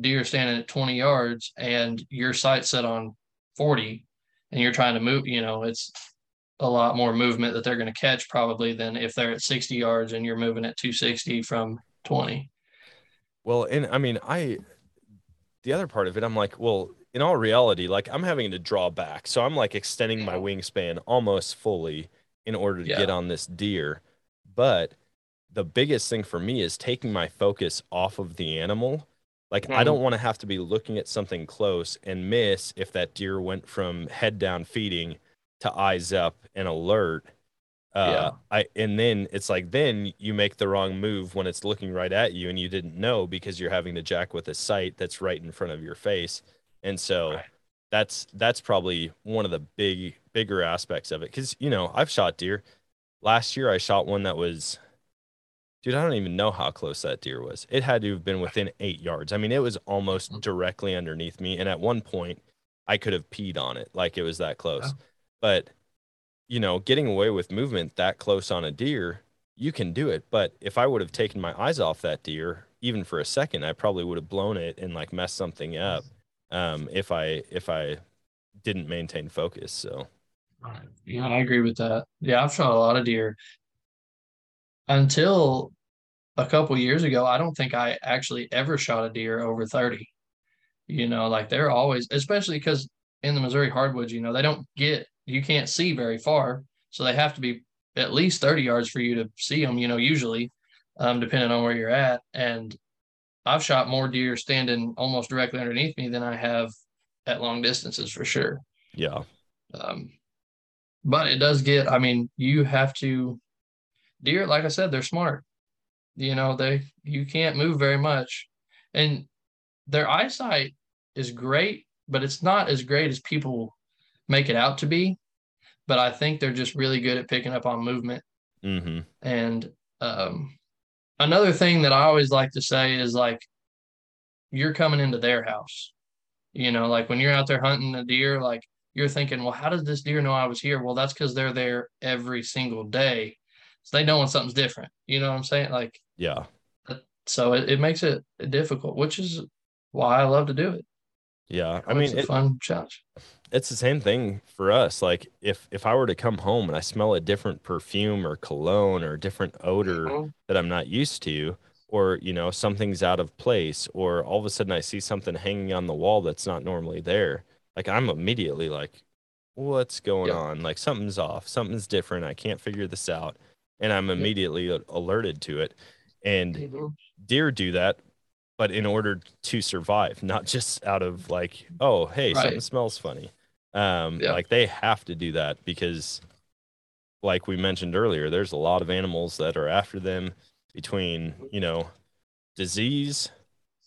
G: deer standing at 20 yards and your sight set on 40 and you're trying to move, you know, it's a lot more movement that they're going to catch probably than if they're at 60 yards and you're moving at 260 from 20.
C: Well, and I mean, I the other part of it, I'm like, well, in all reality, like I'm having to draw back. So I'm like extending my wingspan almost fully in order to
G: Yeah.
C: get on this deer. But the biggest thing for me is taking my focus off of the animal. Like I
G: Mhm.
C: don't want to have to be looking at something close and miss if that deer went from head down feeding to eyes up and alert. Uh, I and then it's like then you make the wrong move when it's looking right at you and you didn't know because you're having to jack with a sight that's right in front of your face. And so
G: Right.
C: that's that's probably one of the big bigger aspects of it cuz you know, I've shot deer. Last year I shot one that was Dude, I don't even know how close that deer was. It had to have been within 8 yards. I mean, it was almost directly underneath me and at one point I could have peed on it like it was that close.
G: Yeah.
C: But you know, getting away with movement that close on a deer, you can do it. But if I would have taken my eyes off that deer, even for a second, I probably would have blown it and like messed something up. Um, if I if I didn't maintain focus. So
G: Yeah, I agree with that. Yeah, I've shot a lot of deer. Until a couple years ago, I don't think I actually ever shot a deer over 30. You know, like they're always, especially because in the Missouri hardwoods, you know, they don't get, you can't see very far. So they have to be at least 30 yards for you to see them, you know, usually, um, depending on where you're at. And I've shot more deer standing almost directly underneath me than I have at long distances for sure.
C: yeah,
G: Um, but it does get, I mean, you have to, deer, like I said, they're smart. You know, they, you can't move very much. And their eyesight is great, but it's not as great as people make it out to be. But I think they're just really good at picking up on movement.
C: mm-hmm.
G: And um, another thing that I always like to say is like, you're coming into their house. You know, like when you're out there hunting a deer, like you're thinking, well, how does this deer know I was here? Well, that's because they're there every single day. So they know when something's different. You know what I'm saying? Like,
C: yeah,
G: so it, it makes it difficult, which is why I love to do it.
C: yeah. I
G: It's
C: mean,
G: a
C: it,
G: fun challenge.
C: it's the same thing for us. Like if if I were to come home and I smell a different perfume or cologne or different odor
G: Mhm.
C: that I'm not used to, or you know something's out of place, or all of a sudden I see something hanging on the wall that's not normally there, like I'm immediately like, what's going
G: Yeah.
C: on? Like something's off, something's different. I can't figure this out, and I'm immediately a- alerted to it. And deer do that but in order to survive not just out of like oh hey something smells funny um
G: Yeah.
C: like they have to do that because like we mentioned earlier there's a lot of animals that are after them between you know disease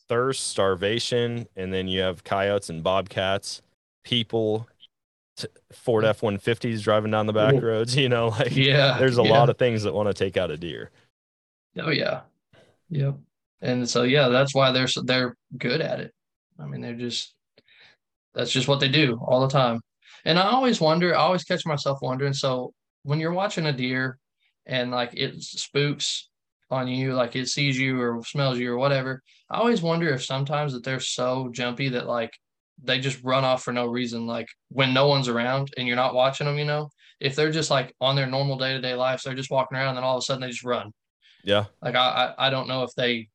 C: thirst starvation and then you have coyotes and bobcats people ford f-150s driving down the back
G: Mhm.
C: roads you know [laughs] like
G: Yeah.
C: there's a
G: yeah.
C: lot of things that want to take out a deer
G: Oh yeah, yep. And so yeah, that's why they're so they're good at it. I mean, they're just that's just what they do all the time. And I always wonder, I always catch myself wondering. So when you're watching a deer and like it spooks on you, like it sees you or smells you or whatever, I always wonder if sometimes that they're so jumpy that like they just run off for no reason. Like when no one's around and you're not watching them, you know, if they're just like on their normal day to day lives, they're just walking around and then all of a sudden they just run.
C: yeah
G: Like I, I, I don't know if they,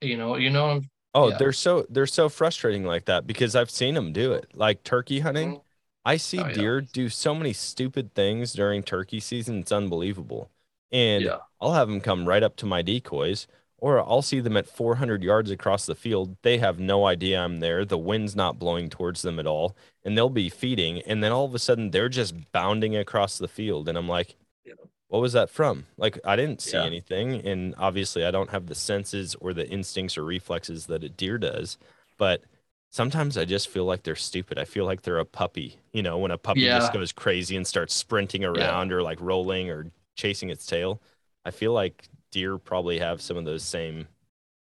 G: you know, you know, I'm-
C: Oh,
G: Yeah.
C: they're so they're so frustrating like that because I've seen them do it. Like turkey hunting,
G: Mhm.
C: I see
G: Oh, yeah.
C: deer do so many stupid things during turkey season. It's unbelievable. And
G: Yeah.
C: I'll have them come right up to my decoys, or I'll see them at 400 yards across the field. They have no idea I'm there. The wind's not blowing towards them at all, and they'll be feeding, and then all of a sudden they're just bounding across the field, and I'm like,
G: Yeah.
C: what was that from? Like I didn't see
G: Yeah.
C: anything, and obviously I don't have the senses or the instincts or reflexes that a deer does. But sometimes I just feel like they're stupid. I feel like they're a puppy. You know, when a puppy just goes crazy and starts sprinting around or like rolling or chasing its tail. I feel like deer probably have some of those same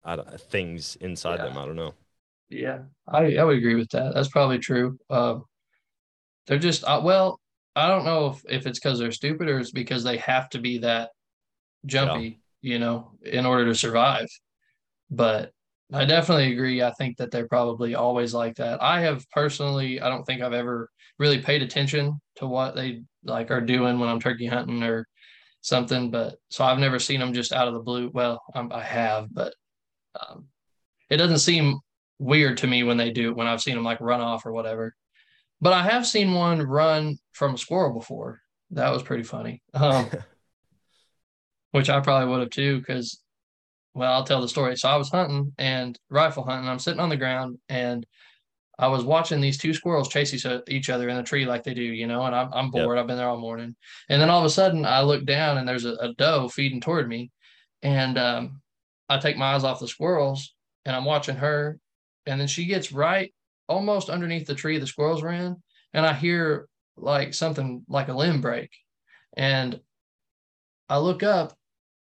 C: I don't, things inside
G: Yeah.
C: them. I don't know.
G: yeah, I, I would agree with that. That's probably true. Um, they're just, uh, well, I don't know if, if it's because they're stupid or it's because they have to be that jumpy, you know, in order to survive. But I definitely agree. I think that they're probably always like that. I have personally, I don't think I've ever really paid attention to what they like are doing when I'm turkey hunting or something. But so I've never seen them just out of the blue. Well, um, I have, but um, it doesn't seem weird to me when they do it when I've seen them like run off or whatever. But I have seen one run from a squirrel before. That was pretty funny. Um, [laughs] which I probably would have too, because well, I'll tell the story. So I was hunting and rifle hunting. I'm sitting on the ground and I was watching these two squirrels chase each, other in the tree like they do, you know, and I'm, I'm
C: Yep.
G: bored. I've been there all morning. And then all of a sudden I look down and there's a, a doe feeding toward me. And um, I take my eyes off the squirrels and I'm watching her. And then she gets right almost underneath the tree the squirrels were in. And I hear like something like a limb break. And I look up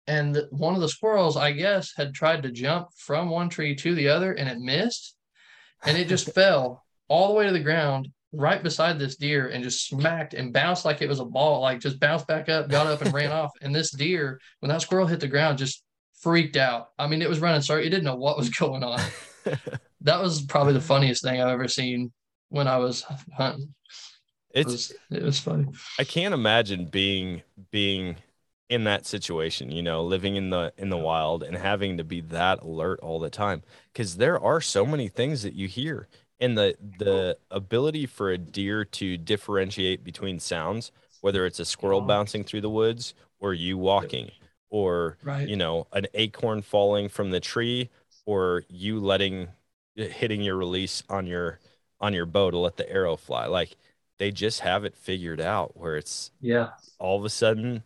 G: and one of the squirrels, I guess, had tried to jump from one tree to the other and it missed. And it just fell all the way to the ground right beside this deer and just smacked and bounced like it was a ball, like just bounced back up, got up and ran off. And this deer, when that squirrel hit the ground, just freaked out. I mean, it was running, sorry, it didn't know what was going on. [laughs] that was probably the funniest thing I've ever seen when I was hunting. It
C: It's
G: was, it was funny.
C: I can't imagine being being in that situation, you know, living in the in the wild and having to be that alert all the time because there are so many things that you hear and the the ability for a deer to differentiate between sounds, whether it's a squirrel bouncing through the woods or you walking or
G: Right.
C: you know, an acorn falling from the tree or you letting hitting your release on your on your bow to let the arrow fly. Like they just have it figured out where it's
G: Yeah.
C: all of a sudden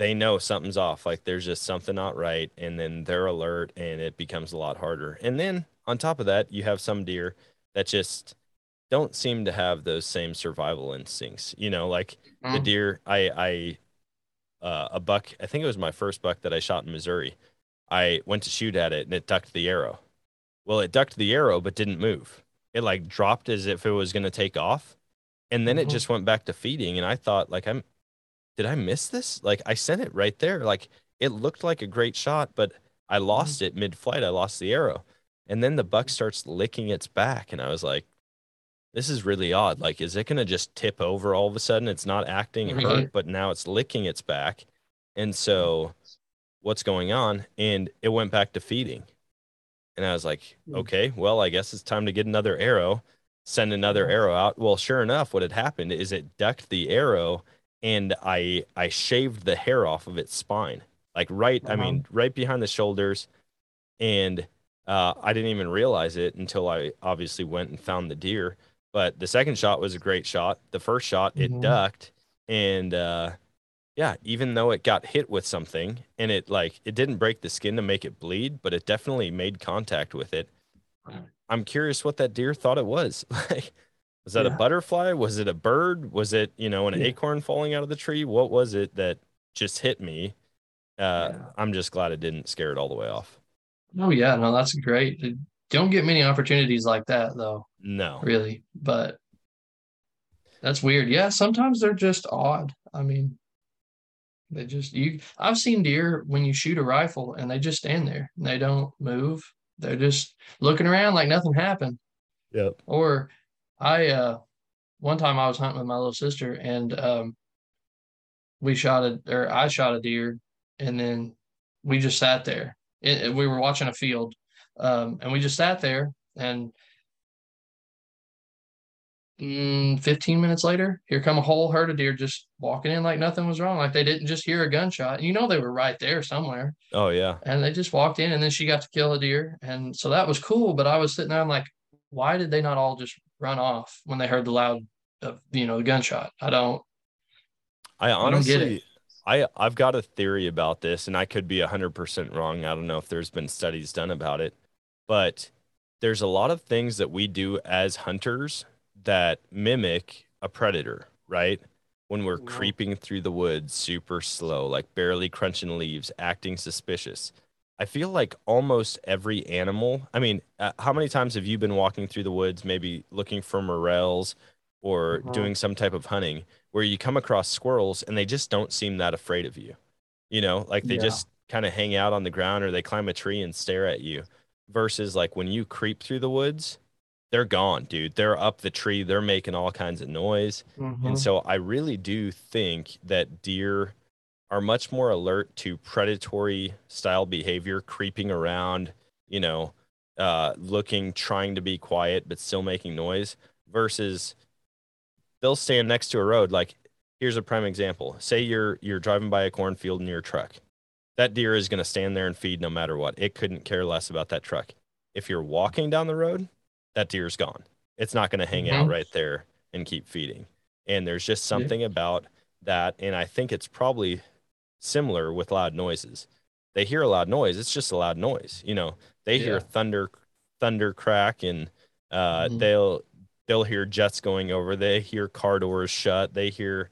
C: they know something's off like there's just something not right and then they're alert and it becomes a lot harder and then on top of that you have some deer that just don't seem to have those same survival instincts you know like the
G: Mhm.
C: deer i i uh, a buck i think it was my first buck that i shot in missouri i went to shoot at it and it ducked the arrow well it ducked the arrow but didn't move it like dropped as if it was going to take off and then it
G: Mhm.
C: just went back to feeding and i thought like i'm did i miss this? Like i sent it right there. Like it looked like a great shot but i mm-hmm. lost it mid-flight. I lost the arrow. And then the buck mm-hmm. starts licking its back and i was like this is really odd. Like is it going to just tip over all of a sudden? It's not acting hurt but now it's licking its back. And so what's going on? And it went back to feeding. And i was like hmm. okay well i guess it's time to get another arrow send another mm-hmm. arrow out. Well sure enough what had happened is it ducked the arrow and i i shaved the hair off of its spine like right i mean right behind the shoulders. And uh, i didn't even realize it until i obviously went and found the deer. But the second shot was a great shot. The first shot it
G: Mhm.
C: ducked. And uh yeah even though it got hit with something and it like it didn't break the skin to make it bleed but it definitely made contact with it. I'm curious what that deer thought it was. [laughs] Like was that a butterfly was it a bird was it you know an
G: Yeah.
C: acorn falling out of the tree what was it that just hit me uh
G: Yeah.
C: i'm just glad it didn't scare it all the way off
G: Oh yeah, no, that's great. Don't get many opportunities like that though,
C: no
G: really. But that's weird. Yeah, sometimes they're just odd. I mean, they just you I've seen deer when you shoot a rifle and they just stand there and they don't move. They're just looking around like nothing happened.
C: yep
G: Or I uh one time I was hunting with my little sister and um we shot a or I shot a deer and then we just sat there. It, it- we were watching a field um and we just sat there and mm, 15 minutes later here come a whole herd of deer just walking in like nothing was wrong. Like they didn't just hear a gunshot. And you know they were right there somewhere.
C: Oh yeah.
G: And they just walked in and then she got to kill a deer. And so that was cool but i was sitting there i'm like why did they not all just run off when they heard the loud uh, you know the gunshot i don't
C: I
G: don't get it.
C: honestly, I I've got a theory about this, and I could be hundred percent wrong. I don't know if there's been studies done about it, but there's a lot of things that we do as hunters that mimic a predator, right? When we're creeping through the woods super slow, like barely crunching leaves, acting suspicious. I feel like almost every animal. I mean, uh, how many times have you been walking through the woods, maybe looking for morels or doing some type of hunting, where you come across squirrels and they just don't seem that afraid of you? You know, like they
G: Yeah.
C: just kind of hang out on the ground or they climb a tree and stare at you. Versus like when you creep through the woods, they're gone, dude. They're up the tree. They're making all kinds of noise. And so I really do think that deer are much more alert to predatory style behavior, creeping around, you know, uh, looking, trying to be quiet, but still making noise versus they'll stand next to a road. Like here's a prime example. Say you're, you're driving by a cornfield in your truck. That deer is going to stand there and feed no matter what. It couldn't care less about that truck. If you're walking down the road, that deer's gone. It's not going to hang out
G: Mhm.
C: right there and keep feeding. And there's just something about that. And I think it's probably similar with loud noises. They hear a loud noise, it's just a loud noise. You know, they hear thunder thunder crack and uh
G: Mhm.
C: they'll they'll hear jets going over, they hear car doors shut, they hear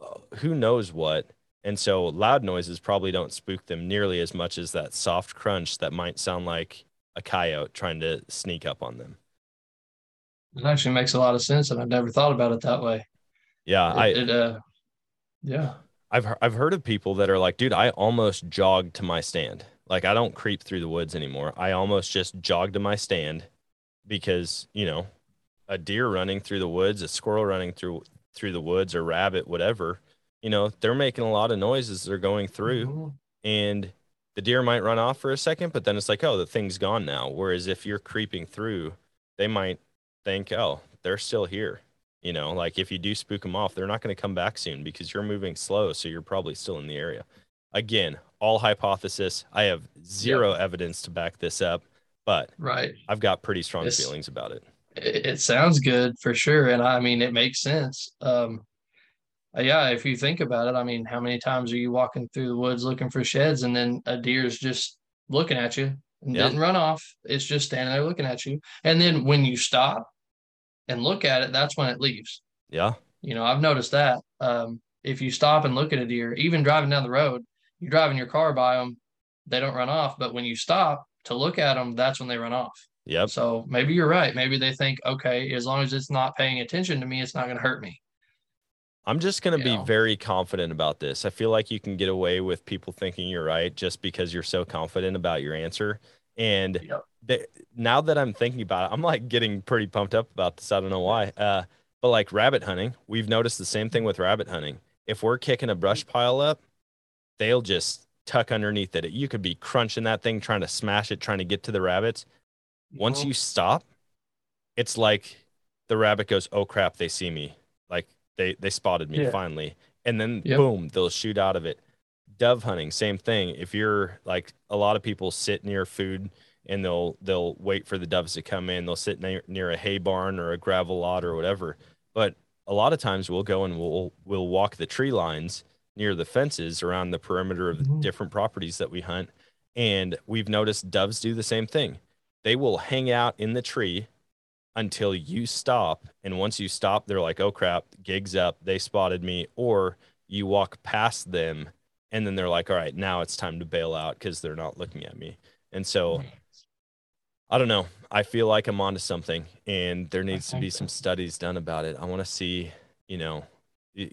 C: uh, who knows what. And so loud noises probably don't spook them nearly as much as that soft crunch that might sound like a coyote trying to sneak up on them.
G: It actually makes a lot of sense, and I've never thought about it that way.
C: Yeah,
G: It,
C: I
G: it, uh, yeah,
C: I've I've heard of people that are like, dude, I almost jogged to my stand. Like I don't creep through the woods anymore. I almost just jogged to my stand because, you know, a deer running through the woods, a squirrel running through through the woods, or rabbit, whatever, you know, they're making a lot of noises they're going through
G: Mhm.
C: and the deer might run off for a second, but then it's like, oh, the thing's gone now. Whereas if you're creeping through, they might think, oh, they're still here. You know, like if you do spook them off, they're not going to come back soon because you're moving slow. So you're probably still in the area. Again, all hypothesis. I have zero evidence to back this up, but
G: right.
C: I've got pretty strong
G: It's-
C: feelings about it.
G: It, sounds good for sure, and I mean it makes sense. Um, uh, yeah, if you think about it, I mean, how many times are you walking through the woods looking for sheds, and then a deer's just looking at you and
C: Yeah.
G: didn't run off? It's just standing there looking at you, and then when you stop and look at it, that's when it leaves.
C: Yeah.
G: You know, I've noticed that. Um, if you stop and look at a deer, even driving down the road, you're driving your car by them, they don't run off. But when you stop to look at them, that's when they run off.
C: Yep.
G: So maybe you're right. Maybe they think, okay, as long as it's not paying attention to me, it's not going to hurt me.
C: I'm just going to be
G: Yeah.
C: very confident about this. I feel like you can get away with people thinking you're right just because you're so confident about your answer. And
G: Yep.
C: the, now that I'm thinking about it, I'm like getting pretty pumped up about this. I don't know why. Uh, but like rabbit hunting, we've noticed the same thing with rabbit hunting. If we're kicking a brush pile up, they'll just tuck underneath it. You could be crunching that thing, trying to smash it, trying to get to the rabbits. Once you stop, it's like the rabbit goes, "Oh crap, they see me." Like they they spotted me
G: Yeah.
C: finally. And then
G: Yep.
C: boom, they'll shoot out of it. Dove hunting, same thing. If you're like a lot of people sit near food and they'll they'll wait for the doves to come in. They'll sit near, near a hay barn or a gravel lot or whatever. But a lot of times we'll go and we'll we'll walk the tree lines near the fences around the perimeter of the
G: Mhm.
C: different properties that we hunt. And we've noticed doves do the same thing. They will hang out in the tree until you stop. And once you stop, they're like, oh crap, gig's up. They spotted me. Or you walk past them and then they're like, all right, now it's time to bail out because they're not looking at me. And so hmm. I don't know. I feel like I'm onto something and there needs to be some studies done about it. I want to see, you know,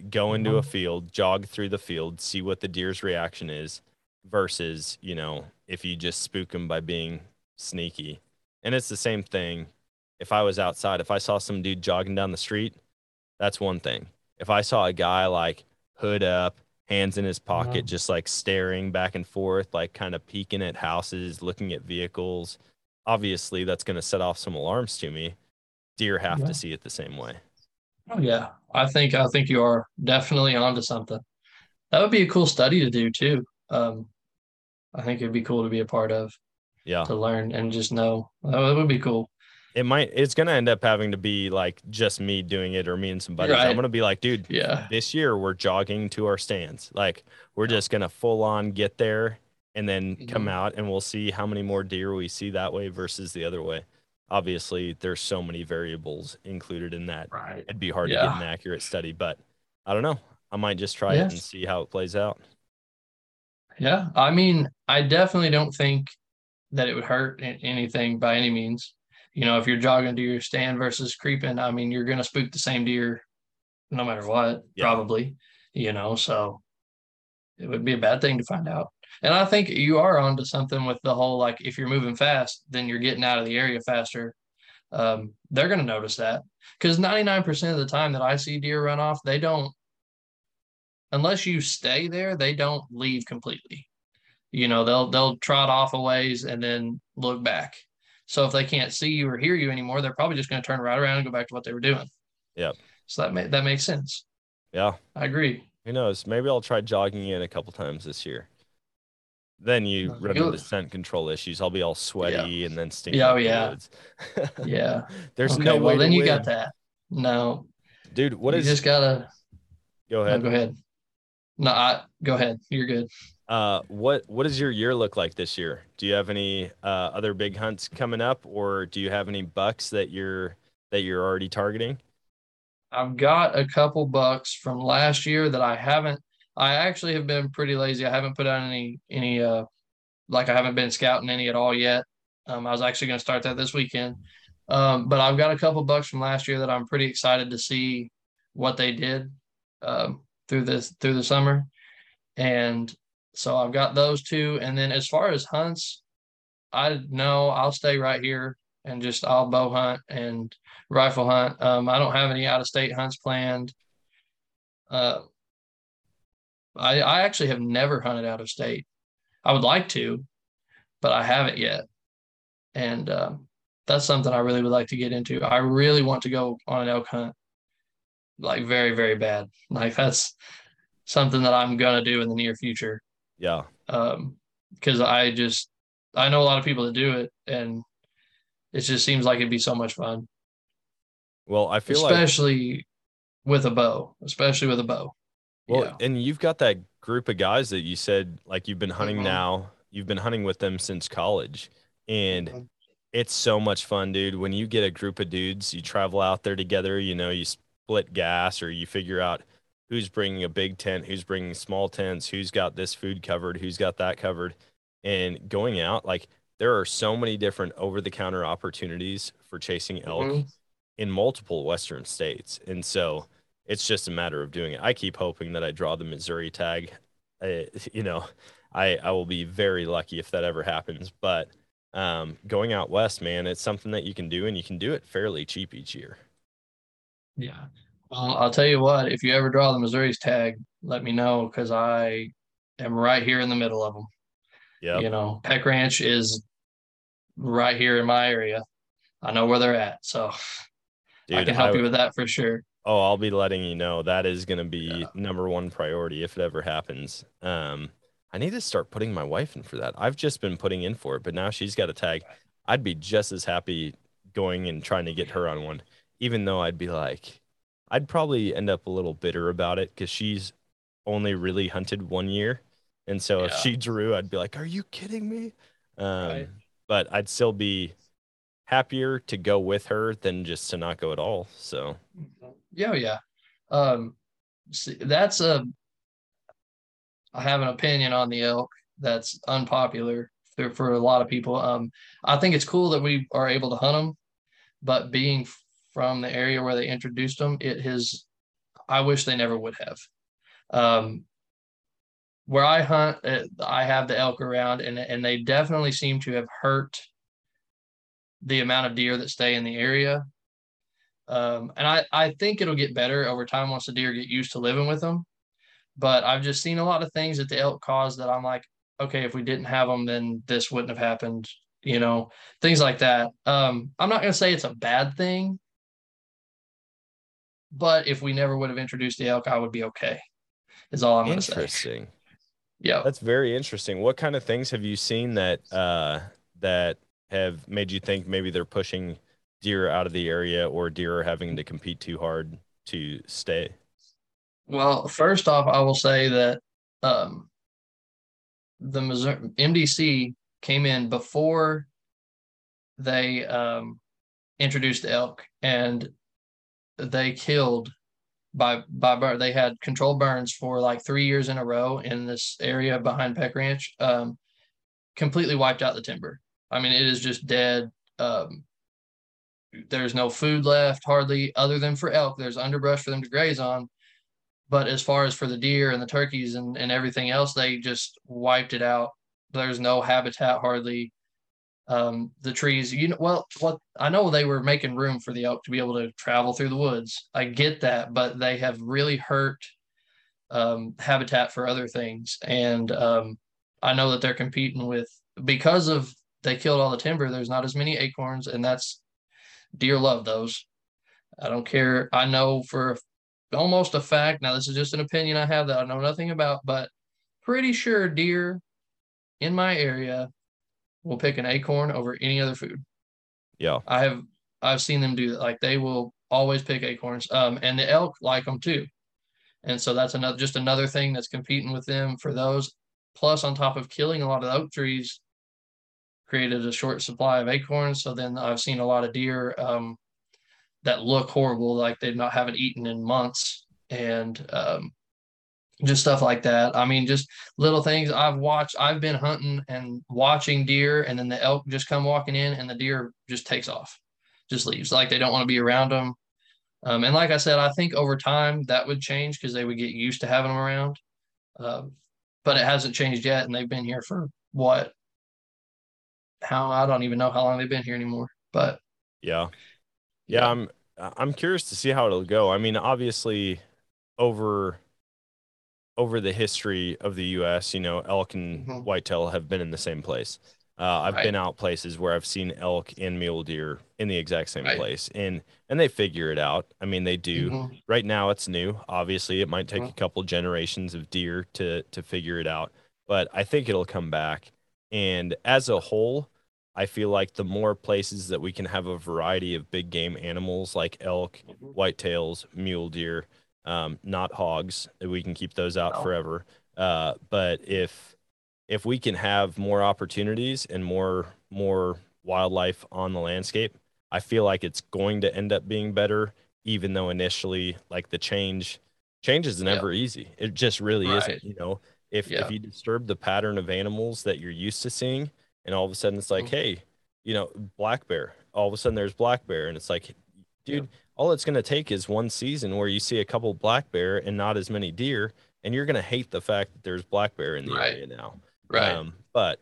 C: go uh-huh. into a field, jog through the field, see what the deer's reaction is versus, you know, if you just spook them by being sneaky. And it's the same thing. If I was outside, if I saw some dude jogging down the street, that's one thing. If I saw a guy like hood up, hands in his pocket,
G: Uh-huh.
C: just like staring back and forth, like kind of peeking at houses, looking at vehicles, obviously that's going to set off some alarms to me. Deer have
G: Yeah.
C: to see it the same way.
G: Oh yeah, I think I think you are definitely onto something. That would be a cool study to do too. Um, I think it'd be cool to be a part of
C: Yeah.
G: to learn and just know. that would be cool.
C: It might, it's going to end up having to be like just me doing it or me and some buddies. I'm going to be like, dude,
G: Yeah.
C: this year we're jogging to our stands. Like we're just going to full on get there and then come
G: Mhm.
C: out and we'll see how many more deer we see that way versus the other way. Obviously, there's so many variables included in that.
G: Right.
C: It'd be hard to get an accurate study, but I don't know. I might just try it and see how it plays out.
G: Yeah. I mean, I definitely don't think that it would hurt anything by any means. You know, if you're jogging to your stand versus creeping, I mean, you're gonna spook the same deer no matter what,
C: Yeah.
G: probably. You know, so it would be a bad thing to find out. And I think you are onto something with the whole like if you're moving fast, then you're getting out of the area faster. Um, they're gonna notice that because 99% of the time that I see deer run off, they don't unless you stay there, they don't leave completely. You know, they'll they'll trot off a ways and then look back. So if they can't see you or hear you anymore, they're probably just going to turn right around and go back to what they were doing.
C: Yep.
G: So that that makes sense.
C: Yeah.
G: I agree.
C: Who knows? Maybe I'll try jogging in a couple times this year. Then you
G: Uh,
C: run into scent control issues. I'll be all sweaty and then stinky.
G: Yeah, oh, yeah. [laughs] Yeah.
C: There's
G: okay,
C: no way.
G: well then you got that. No,
C: dude. What
G: you
C: is?
G: just gotta
C: Go
G: no,
C: ahead.
G: go ahead. No, I go ahead. You're good.
C: Uh, what what does your year look like this year? Do you have any uh, other big hunts coming up, or do you have any bucks that you're that you're already targeting?
G: I've got a couple bucks from last year that I haven't. I actually have been pretty lazy. I haven't put out any any uh like I haven't been scouting any at all yet. Um, I was actually going to start that this weekend, Um, but I've got a couple bucks from last year that I'm pretty excited to see what they did um, through this through the summer, and so I've got those two. And then as far as hunts, I know I'll stay right here and just I'll bow hunt and rifle hunt. Um, I don't have any out of state hunts planned. Uh, I I actually have never hunted out of state. I would like to, but I haven't yet, and um, that's something I really would like to get into. I really want to go on an elk hunt, like very very bad. Like that's something that I'm gonna do in the near future.
C: Yeah.
G: Um, because I just I know a lot of people that do it, and it just seems like it'd be so much fun.
C: Well, I feel like
G: especially with a bow, especially with a bow.
C: well,
G: yeah.
C: and you've got that group of guys that you said like you've been hunting
G: Mhm.
C: now. You've been hunting with them since college, and
G: Mhm.
C: it's so much fun, dude. When you get a group of dudes, you travel out there together. You know, you split gas, or you figure out who's bringing a big tent, who's bringing small tents, who's got this food covered, who's got that covered, and going out like there are so many different over-the-counter opportunities for chasing elk
G: Mhm.
C: in multiple western states. And so it's just a matter of doing it. I keep hoping that i draw the missouri tag. I, you know i i will be very lucky if that ever happens. But um, going out west man it's something that you can do and you can do it fairly cheap each year.
G: Yeah. Well, I'll tell you what, if you ever draw the Missouri's tag, let me know because I am right here in the middle of them.
C: yeah
G: You know, Peck Ranch is right here in my area. I know where they're at, so [laughs] I can help you with that for sure.
C: Oh, I'll be letting you know that is going to be
G: Yeah.
C: number one priority if it ever happens. Um, I need to start putting my wife in for that. I've just been putting in for it, but now she's got a tag. I'd be just as happy going and trying to get her on one, even though I'd be like, I'd probably end up a little bitter about it because she's only really hunted one year. And so if she drew, I'd be like, Are you kidding me? Um,
G: Right.
C: But I'd still be happier to go with her than just to not go at all. So.
G: Yeah, yeah. Um, see, that's a. I have an opinion on the elk that's unpopular for, for a lot of people. Um, I think it's cool that we are able to hunt them, but being from the area where they introduced them, it has. I wish they never would have. Um, where I hunt, uh, I have the elk around, and and they definitely seem to have hurt the amount of deer that stay in the area. Um, and I, I think it'll get better over time once the deer get used to living with them. But I've just seen a lot of things that the elk cause that I'm like, okay, if we didn't have them, then this wouldn't have happened, you know, things like that. Um, I'm not to say it's a bad thing, but if we never would have introduced the elk, I would be okay, is all I'm going to say.
C: Interesting.
G: Yeah.
C: That's very interesting. What kind of things have you seen that uh, that have made you think maybe they're pushing deer out of the area or deer are having to compete too hard to stay?
G: Well, first off, I will say that um, the Missouri MDC came in before they um, introduced the elk, and they killed by by burn. They had controlled burns for like three years in a row in this area behind Peck Ranch. Um, completely wiped out the timber. I mean, it is just dead. Um, there's no food left hardly, other than for elk. There's underbrush for them to graze on but as far as for the deer and the turkeys and, and everything else they just wiped it out there's no habitat hardly um, the trees you know well what i know they were making room for the elk to be able to travel through the woods. I get that but they have really hurt um, habitat for other things. And um, i know that they're competing with because of they killed all the timber there's not as many acorns and that's deer love those. I don't care. I know for almost a fact. Now, this is just an opinion I have that I know nothing about, but pretty sure deer in my area will pick an acorn over any other food.
C: Yeah.
G: I have I've seen them do that. Like they will always pick acorns. Um, and the elk like them too. And so that's another just another thing that's competing with them for those. Plus, on top of killing a lot of the oak trees, created a short supply of acorns. So then I've seen a lot of deer um, that look horrible, like they've not haven't eaten in months, and um, just stuff like that. I mean, just little things I've watched. I've been hunting and watching deer, and then the elk just come walking in, and the deer just takes off. just leaves. Like they don't want to be around them. Um, and like I said, I think over time that would change because they would get used to having them around. Um, but it hasn't changed yet, and they've been here for what? How I don't even know how long they've been here anymore. But
C: Yeah. Yeah,
G: Yeah.
C: I'm I'm curious to see how it'll go. I mean, obviously over over the history of the US, you know, elk and
G: Mhm.
C: whitetail have been in the same place. Uh, I've
G: Right.
C: been out places where I've seen elk and mule deer in the exact same
G: Right.
C: place and and they figure it out. I mean, they do.
G: Mhm.
C: Right now it's new. Obviously, it might take a
G: Mhm.
C: couple generations of deer to to figure it out, but I think it'll come back. And as a whole, I feel like the more places that we can have a variety of big game animals like elk, whitetails, mule deer, um, not hogs, we can keep those out forever. Uh, but if if we can have more opportunities and more more wildlife on the landscape, I feel like it's going to end up being better, even though initially like the change change is never easy. It just really
G: Right.
C: isn't. You know, if
G: Yeah.
C: if you disturb the pattern of animals that you're used to seeing, and all of a sudden it's like,
G: Mhm.
C: hey, you know, black bear. All of a sudden there's black bear, and it's like, dude, all it's gonna take is one season where you see a couple black bear and not as many deer, and you're gonna hate the fact that there's black bear in the
G: Right.
C: area now.
G: Right.
C: Um, but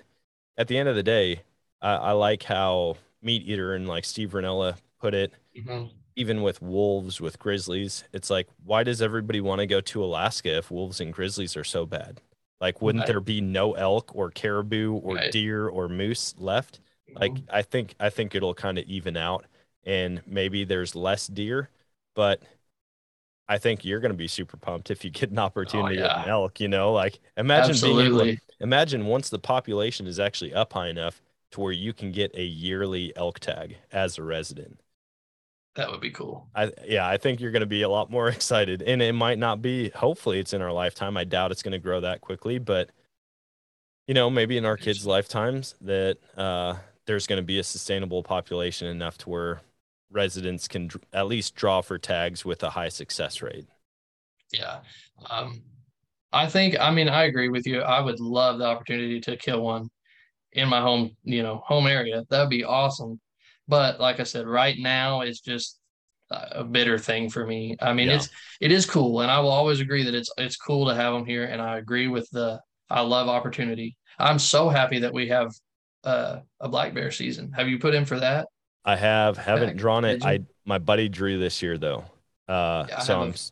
C: at the end of the day, I, I like how Meat Eater and like Steve Rinella put it.
G: Mhm.
C: Even with wolves, with grizzlies, it's like, why does everybody want to go to Alaska if wolves and grizzlies are so bad? Like, wouldn't
G: Right.
C: there be no elk or caribou or
G: Right.
C: deer or moose left? Like,
G: Mhm.
C: I think I think it'll kind of even out, and maybe there's less deer, but I think you're going to be super pumped if you get an opportunity an
G: Oh, yeah.
C: elk. You know, like imagine being able imagine once the population is actually up high enough to where you can get a yearly elk tag as a resident.
G: That would be cool.
C: I yeah, I think you're going to be a lot more [laughs] excited, and it might not be. Hopefully, it's in our lifetime. I doubt it's going to grow that quickly, but you know, maybe in our kids' lifetimes that uh, there's going to be a sustainable population enough to where residents can at least draw for tags with a high success rate.
G: Yeah. Um, I think, I mean, I agree with you. I would love the opportunity to kill one in my home, you know, home area. That would be awesome. But like I said, right now it's just a a bitter thing for me. I mean,
C: Yeah.
G: it's it is cool, and I will always agree that it's it's cool to have them here. And I agree with the I love opportunity. I'm so happy that we have uh, a black bear season. Have you put in for that?
C: I have haven't drawn it. I my buddy drew this year though, uh,
G: Yeah,
C: I'm
G: have a-
C: I'm s-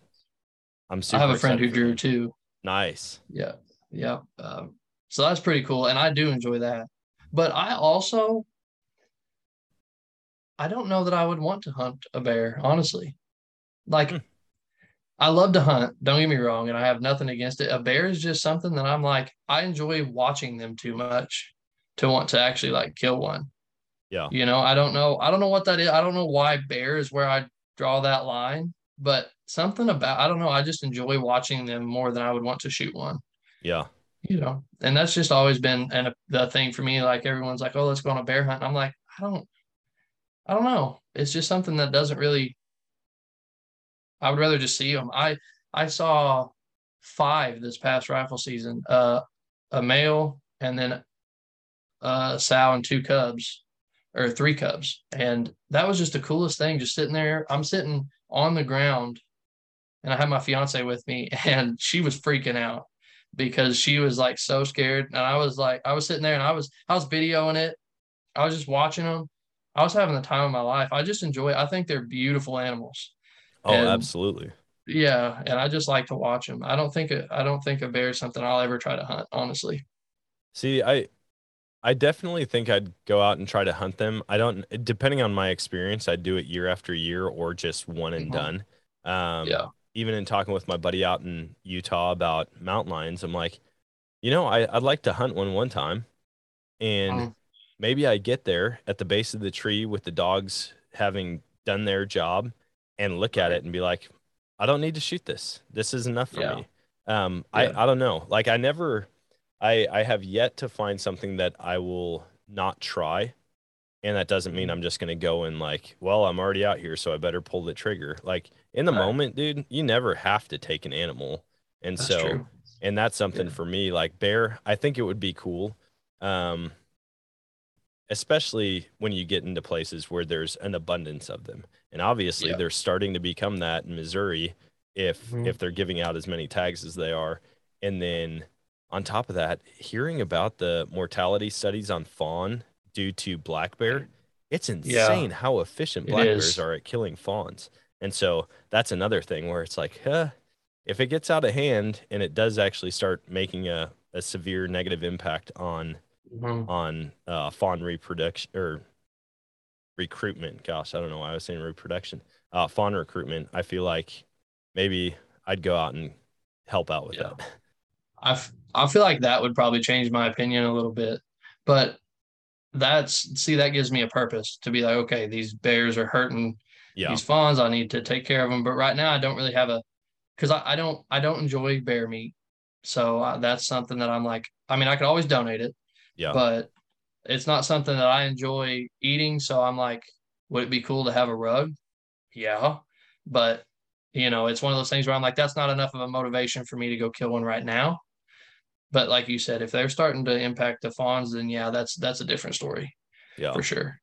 C: I'm
G: I have a friend who drew too.
C: Nice.
G: Yeah, yeah. Um, so that's pretty cool, and I do enjoy that. But I also, I don't know that I would want to hunt a bear, honestly. Like,
C: Hmm.
G: I love to hunt. Don't get me wrong, and I have nothing against it. A bear is just something that I'm like, I enjoy watching them too much to want to actually like kill one.
C: Yeah.
G: You know, I don't know. I don't know what that is. I don't know why bear is where I draw that line, but something about I don't know. I just enjoy watching them more than I would want to shoot one
C: Yeah.
G: you know, and that's just always been and the thing for me. Like everyone's like, "Oh, let's go on a bear hunt." And I'm like, I don't, I don't know. It's just something that doesn't really. I would rather just see them. I I saw five this past rifle season. Uh, a male and then a sow and two cubs, or three cubs, and that was just the coolest thing. Just sitting there, I'm sitting on the ground, and I had my fiance with me, [laughs] and she was freaking out because she was like so scared. And I was like I was sitting there and I was I was videoing it. I was just watching them I was having the time of my life. I just enjoy I think they're beautiful animals.
C: Oh,
G: And-
C: absolutely.
G: yeah and I just like to watch them I don't think a, I don't think a bear is something I'll ever try to hunt honestly.
C: See, I I definitely think I'd go out and try to hunt them. I don't depending on my experience, I'd do it year after year or just one and
G: Mhm.
C: done. Um
G: yeah
C: even in talking with my buddy out in Utah about mountain lions, I'm like, you know, I, I'd like to hunt one one time. And
G: Mhm.
C: maybe I get there at the base of the tree with the dogs having done their job and look at it and be like, I don't need to shoot this. This is enough for
G: Yeah.
C: me. Um,
G: Yeah.
C: I, I don't know. Like I never, I, I have yet to find something that I will not try. And that doesn't
G: Mm-hmm.
C: mean I'm just going to go and like, well, I'm already out here, so I better pull the trigger. Like in the
G: Right.
C: moment, dude, you never have to take an animal. And
G: that's
C: so,
G: true
C: and that's something
G: Yeah.
C: for me like bear i think it would be cool um especially when you get into places where there's an abundance of them. And obviously,
G: Yeah.
C: they're starting to become that in Missouri if
G: Mhm.
C: if they're giving out as many tags as they are. And then on top of that, hearing about the mortality studies on fawn due to black bear, it's insane how efficient black bears are at killing fawns. And so that's another thing where it's like, huh, if it gets out of hand and it does actually start making a, a severe negative impact on
G: Mhm.
C: on uh, fawn reproduction or recruitment. Gosh, I don't know why I was saying reproduction. Uh, fawn recruitment. I feel like maybe I'd go out and help out with
G: Yeah.
C: that. [laughs]
G: I, f- I feel like that would probably change my opinion a little bit. But that's see, that gives me a purpose to be like, okay, these bears are hurting
C: Yeah,
G: these fawns. I need to take care of them. But right now, I don't really have a because I, I don't I don't enjoy bear meat. So uh, that's something that I'm like. I mean, I could always donate it,
C: yeah,
G: but it's not something that I enjoy eating. So I'm like, would it be cool to have a rug? Yeah, but you know, it's one of those things where I'm like, that's not enough of a motivation for me to go kill one right now. But like you said, if they're starting to impact the fawns, then yeah, that's that's a different story
C: yeah.
G: for sure.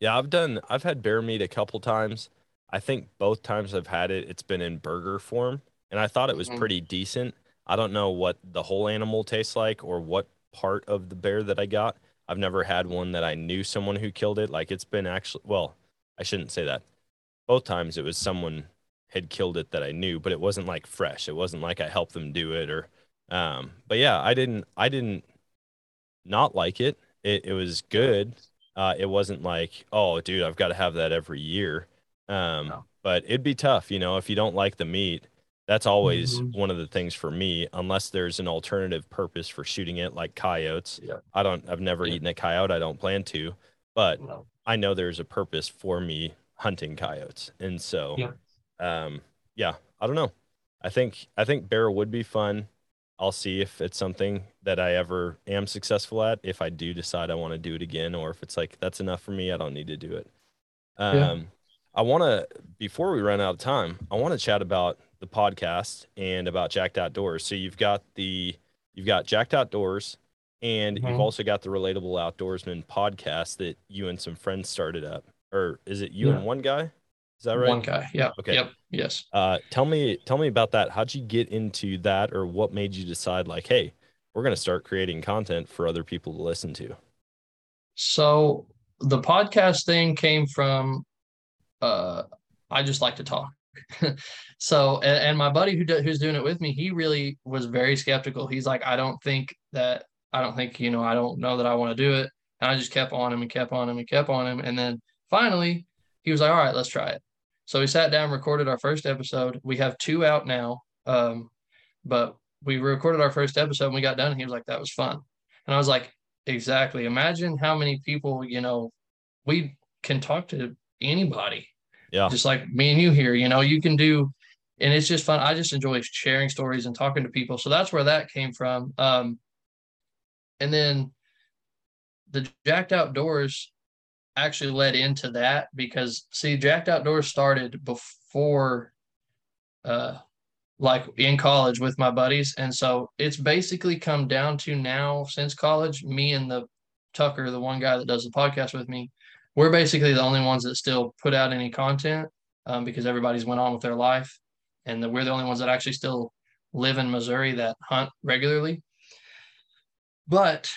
C: Yeah, I've done. I've had bear meat a couple times. I think both times I've had it, it's been in burger form, and I thought it was
G: Mhm.
C: pretty decent. I don't know what the whole animal tastes like or what part of the bear that I got. I've never had one that I knew someone who killed it. Like it's been actually. Well, I shouldn't say that. Both times it was someone had killed it that I knew, but it wasn't like fresh. It wasn't like I helped them do it or. Um, but yeah, I didn't. I didn't not like it. It it was good. Uh, it wasn't like, oh, dude, I've got to have that every year. Um,
G: No.
C: But it'd be tough, you know, if you don't like the meat. That's always
G: Mhm.
C: one of the things for me, unless there's an alternative purpose for shooting it, like coyotes.
G: Yeah.
C: I don't. I've never
G: Yeah.
C: eaten a coyote. I don't plan to, but
G: No.
C: I know there's a purpose for me hunting coyotes, and so,
G: Yeah.
C: um, yeah, I don't know. I think I think bear would be fun. I'll see if it's something that I ever am successful at. If I do decide I want to do it again, or if it's like that's enough for me, I don't need to do it. Um,
G: Yeah.
C: I want to before we run out of time, I want to chat about the podcast and about Jacked Outdoors. So you've got the you've got Jacked Outdoors, and you've
G: Mhm.
C: also got the Relatable Outdoorsman podcast that you and some friends started up. Or is it you
G: Yeah.
C: and one guy? Is that right?
G: One guy. Yeah.
C: Okay.
G: Yep. Yes.
C: Uh, tell me, tell me about that. How'd you get into that, or what made you decide, like, hey, we're gonna start creating content for other people to listen to?
G: So the podcast thing came from uh I just like to talk. [laughs] so and, and my buddy who do, who's doing it with me, he really was very skeptical. He's like, I don't think that I don't think, you know, I don't know that I want to do it. And I just kept on him and kept on him and kept on him. And then finally he was like, All right, let's try it. So we sat down, recorded our first episode. We have two out now. Um, but we recorded our first episode and we got done and he was like, That was fun. And I was like, Exactly. Imagine how many people, you know, we can talk to anybody,
C: Yeah,
G: just like me and you here, you know, you can do, and it's just fun. I just enjoy sharing stories and talking to people. So that's where that came from. Um, and then the Jacked Outdoors actually led into that because see, Jacked Outdoors started before, uh, like in college with my buddies. And so it's basically come down to now since college, me and the Tucker, the one guy that does the podcast with me, we're basically the only ones that still put out any content um, because everybody's went on with their life. And we're the only ones that actually still live in Missouri that hunt regularly. But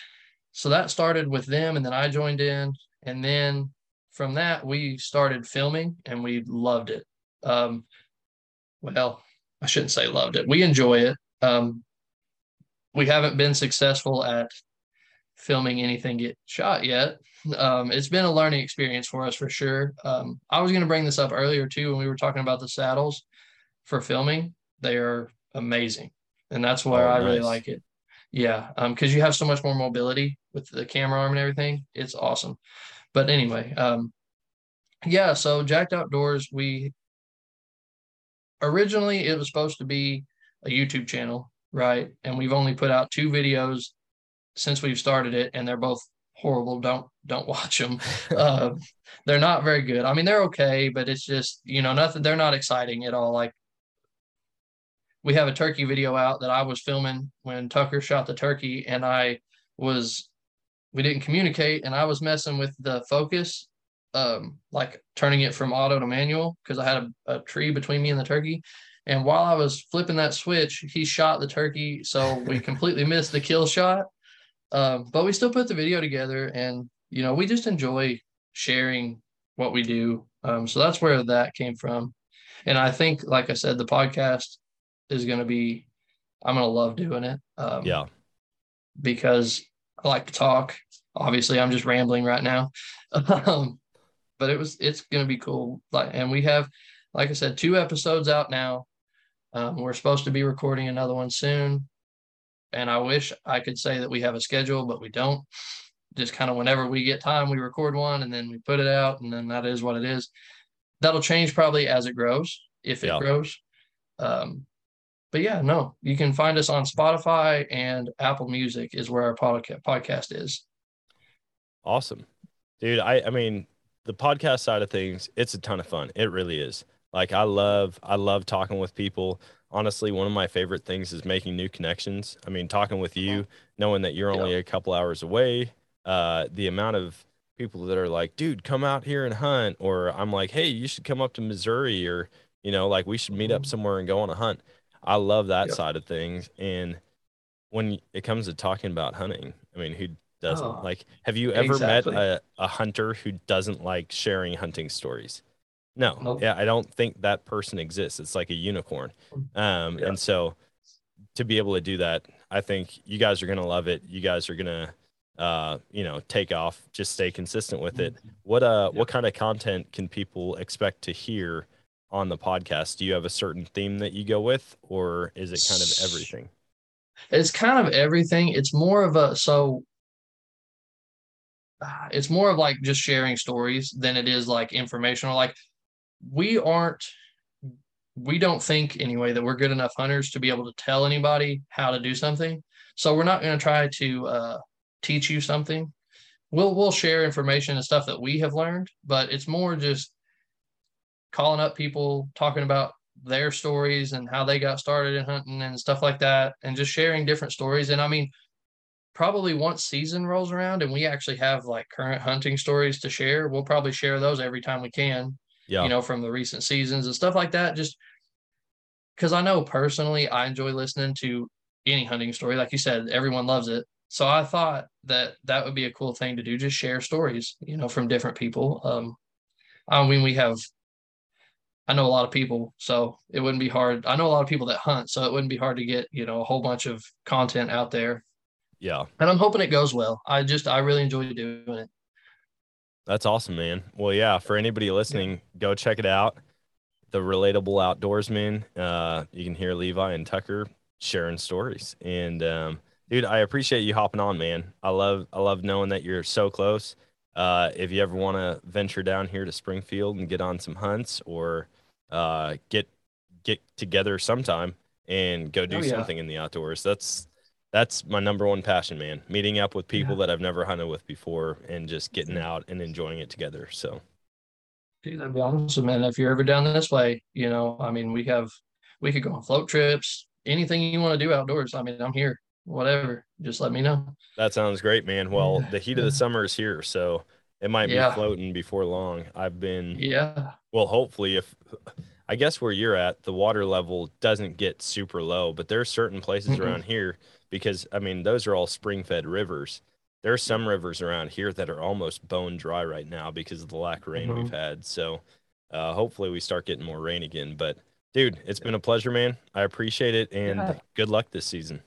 G: so that started with them, and then I joined in. And then from that, we started filming and we loved it. Um, well, I shouldn't say loved it. We enjoy it. Um, we haven't been successful at filming anything get shot yet. Um, it's been a learning experience for us for sure. Um, I was going to bring this up earlier too when we were talking about the saddles for filming. They are amazing, and that's why
C: Oh,
G: I really like it. Yeah, um, because you have so much more mobility with the camera arm and everything. It's awesome. But anyway, um, yeah. So Jacked Outdoors, we originally it was supposed to be a YouTube channel, right? And we've only put out two videos since we've started it, and they're both horrible. Don't don't [laughs] watch them. uh, they're not very good. I mean, they're okay, but it's just you know nothing. They're not exciting at all. Like we have a turkey video out that I was filming when Tucker shot the turkey, and I was we didn't communicate, and I was messing with the focus, um, like turning it from auto to manual because I had a, a tree between me and the turkey. And while I was flipping that switch, he shot the turkey, so we [laughs] completely missed the kill shot. Um, but we still put the video together, and you know, we just enjoy sharing what we do. Um, so that's where that came from. And I think, like I said, the podcast is going to be, I'm going to love doing it. Um,
C: Yeah.
G: Because I like to talk. Obviously, I'm just rambling right now. [laughs] um, but it was, it's going to be cool. Like, and we have, like I said, two episodes out now. Um, we're supposed to be recording another one soon. And I wish I could say that we have a schedule, but we don't. Just kind of whenever we get time, we record one and then we put it out, and then that is what it is. That'll change probably as it grows, if it
C: Yeah.
G: grows. Um, but yeah, no, you can find us on Spotify and Apple Music is where our podcast podcast is.
C: Awesome. Dude, I I mean, the podcast side of things, it's a ton of fun. It really is. Like I love I love talking with people. Honestly, one of my favorite things is making new connections. I mean, talking with you, knowing that you're only a couple hours away, uh the amount of people that are like, "Dude, come out here and hunt," or I'm like, "Hey, you should come up to Missouri or, you know, like we should meet up somewhere and go on a hunt." I love that
G: Yep.
C: side of things and when it comes to talking about hunting, I mean, who doesn't?
G: Oh,
C: like have you ever
G: exactly.
C: met a, a hunter who doesn't like sharing hunting stories? No.
G: Nope.
C: yeah i don't think that person exists. It's like a unicorn. Um
G: Yeah.
C: and so to be able to do that i think you guys are gonna love it. You guys are gonna uh you know take off just stay consistent with it. What uh what kind of content can people expect to hear on the podcast do you have a certain theme that you go with or is it kind of everything
G: It's kind of everything. It's more of a so uh, it's more of like just sharing stories than it is like informational. Like we aren't we don't think anyway that we're good enough hunters to be able to tell anybody how to do something. So we're not going to try to uh, teach you something. We'll we'll share information and stuff that we have learned, but it's more just calling up people, talking about their stories and how they got started in hunting and stuff like that, and just sharing different stories. And I mean, probably once season rolls around and we actually have like current hunting stories to share, we'll probably share those every time we can
C: yeah
G: you know, from the recent seasons and stuff like that. Just because I know personally, I enjoy listening to any hunting story. Like you said, everyone loves it. So I thought that that would be a cool thing to do, just share stories, you know, from different people. Um, I mean, we have, I know a lot of people, so it wouldn't be hard. I know a lot of people that hunt, so it wouldn't be hard to get, you know, a whole bunch of content out there.
C: yeah
G: And I'm hoping it goes well. I just, I really enjoy doing it.
C: That's awesome, man. Well, yeah, for anybody listening, go check it out. The Relatable Outdoorsman. Uh, you can hear Levi and Tucker sharing stories. And um, dude, I appreciate you hopping on, man. I love I love knowing that you're so close. Uh, if you ever want to venture down here to Springfield and get on some hunts or uh, get get together sometime and go do
G: Oh, yeah.
C: something in the outdoors, that's that's my number one passion, man. Meeting up with people that I've never hunted with before and just getting out and enjoying it together. So
G: Dude, that'd be awesome. man. if you're ever down this way, you know, I mean, we have, we could go on float trips, anything you want to do outdoors. I mean, I'm here, whatever. Just let me know.
C: that sounds great, man. Well, the heat of the summer is here, so it might
G: Yeah.
C: be floating before long. I've been
G: Yeah.
C: well, hopefully if I guess where you're at, the water level doesn't get super low, but there are certain places
G: Mm-mm.
C: around here because I mean those are all spring fed rivers. There are some rivers around here that are almost bone dry right now because of the lack of rain
G: Mhm.
C: we've had. So uh, hopefully we start getting more rain again. But dude, it's been a pleasure, man. I appreciate it and
G: Yeah.
C: good luck this season.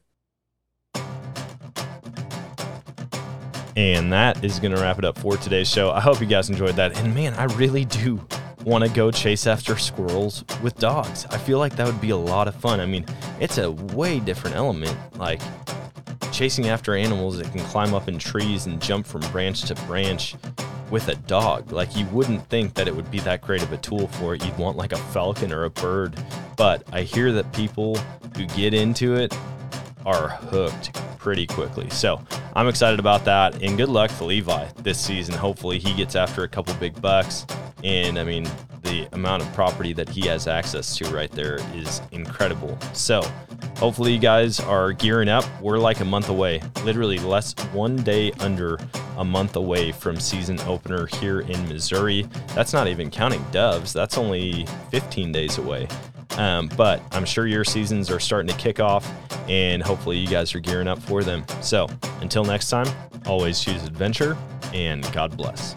C: And that is going to wrap it up for today's show. I hope you guys enjoyed that. And man, I really do want to go chase after squirrels with dogs. I feel like that would be a lot of fun. I mean, it's a way different element. Like chasing after animals that can climb up in trees and jump from branch to branch with a dog. Like you wouldn't think that it would be that great of a tool for it. You'd want like a falcon or a bird. But I hear that people who get into it are hooked pretty quickly. So I'm excited about that. And good luck for Levi this season. Hopefully, he gets after a couple big bucks. And I mean, the amount of property that he has access to right there is incredible. So, hopefully, you guys are gearing up. We're like a month away, literally less one day under a month away from season opener here in Missouri. That's not even counting doves, that's only 15 days away. Um, but I'm sure your seasons are starting to kick off, and hopefully, you guys are gearing up for them. So, until next time, always choose adventure, and God bless.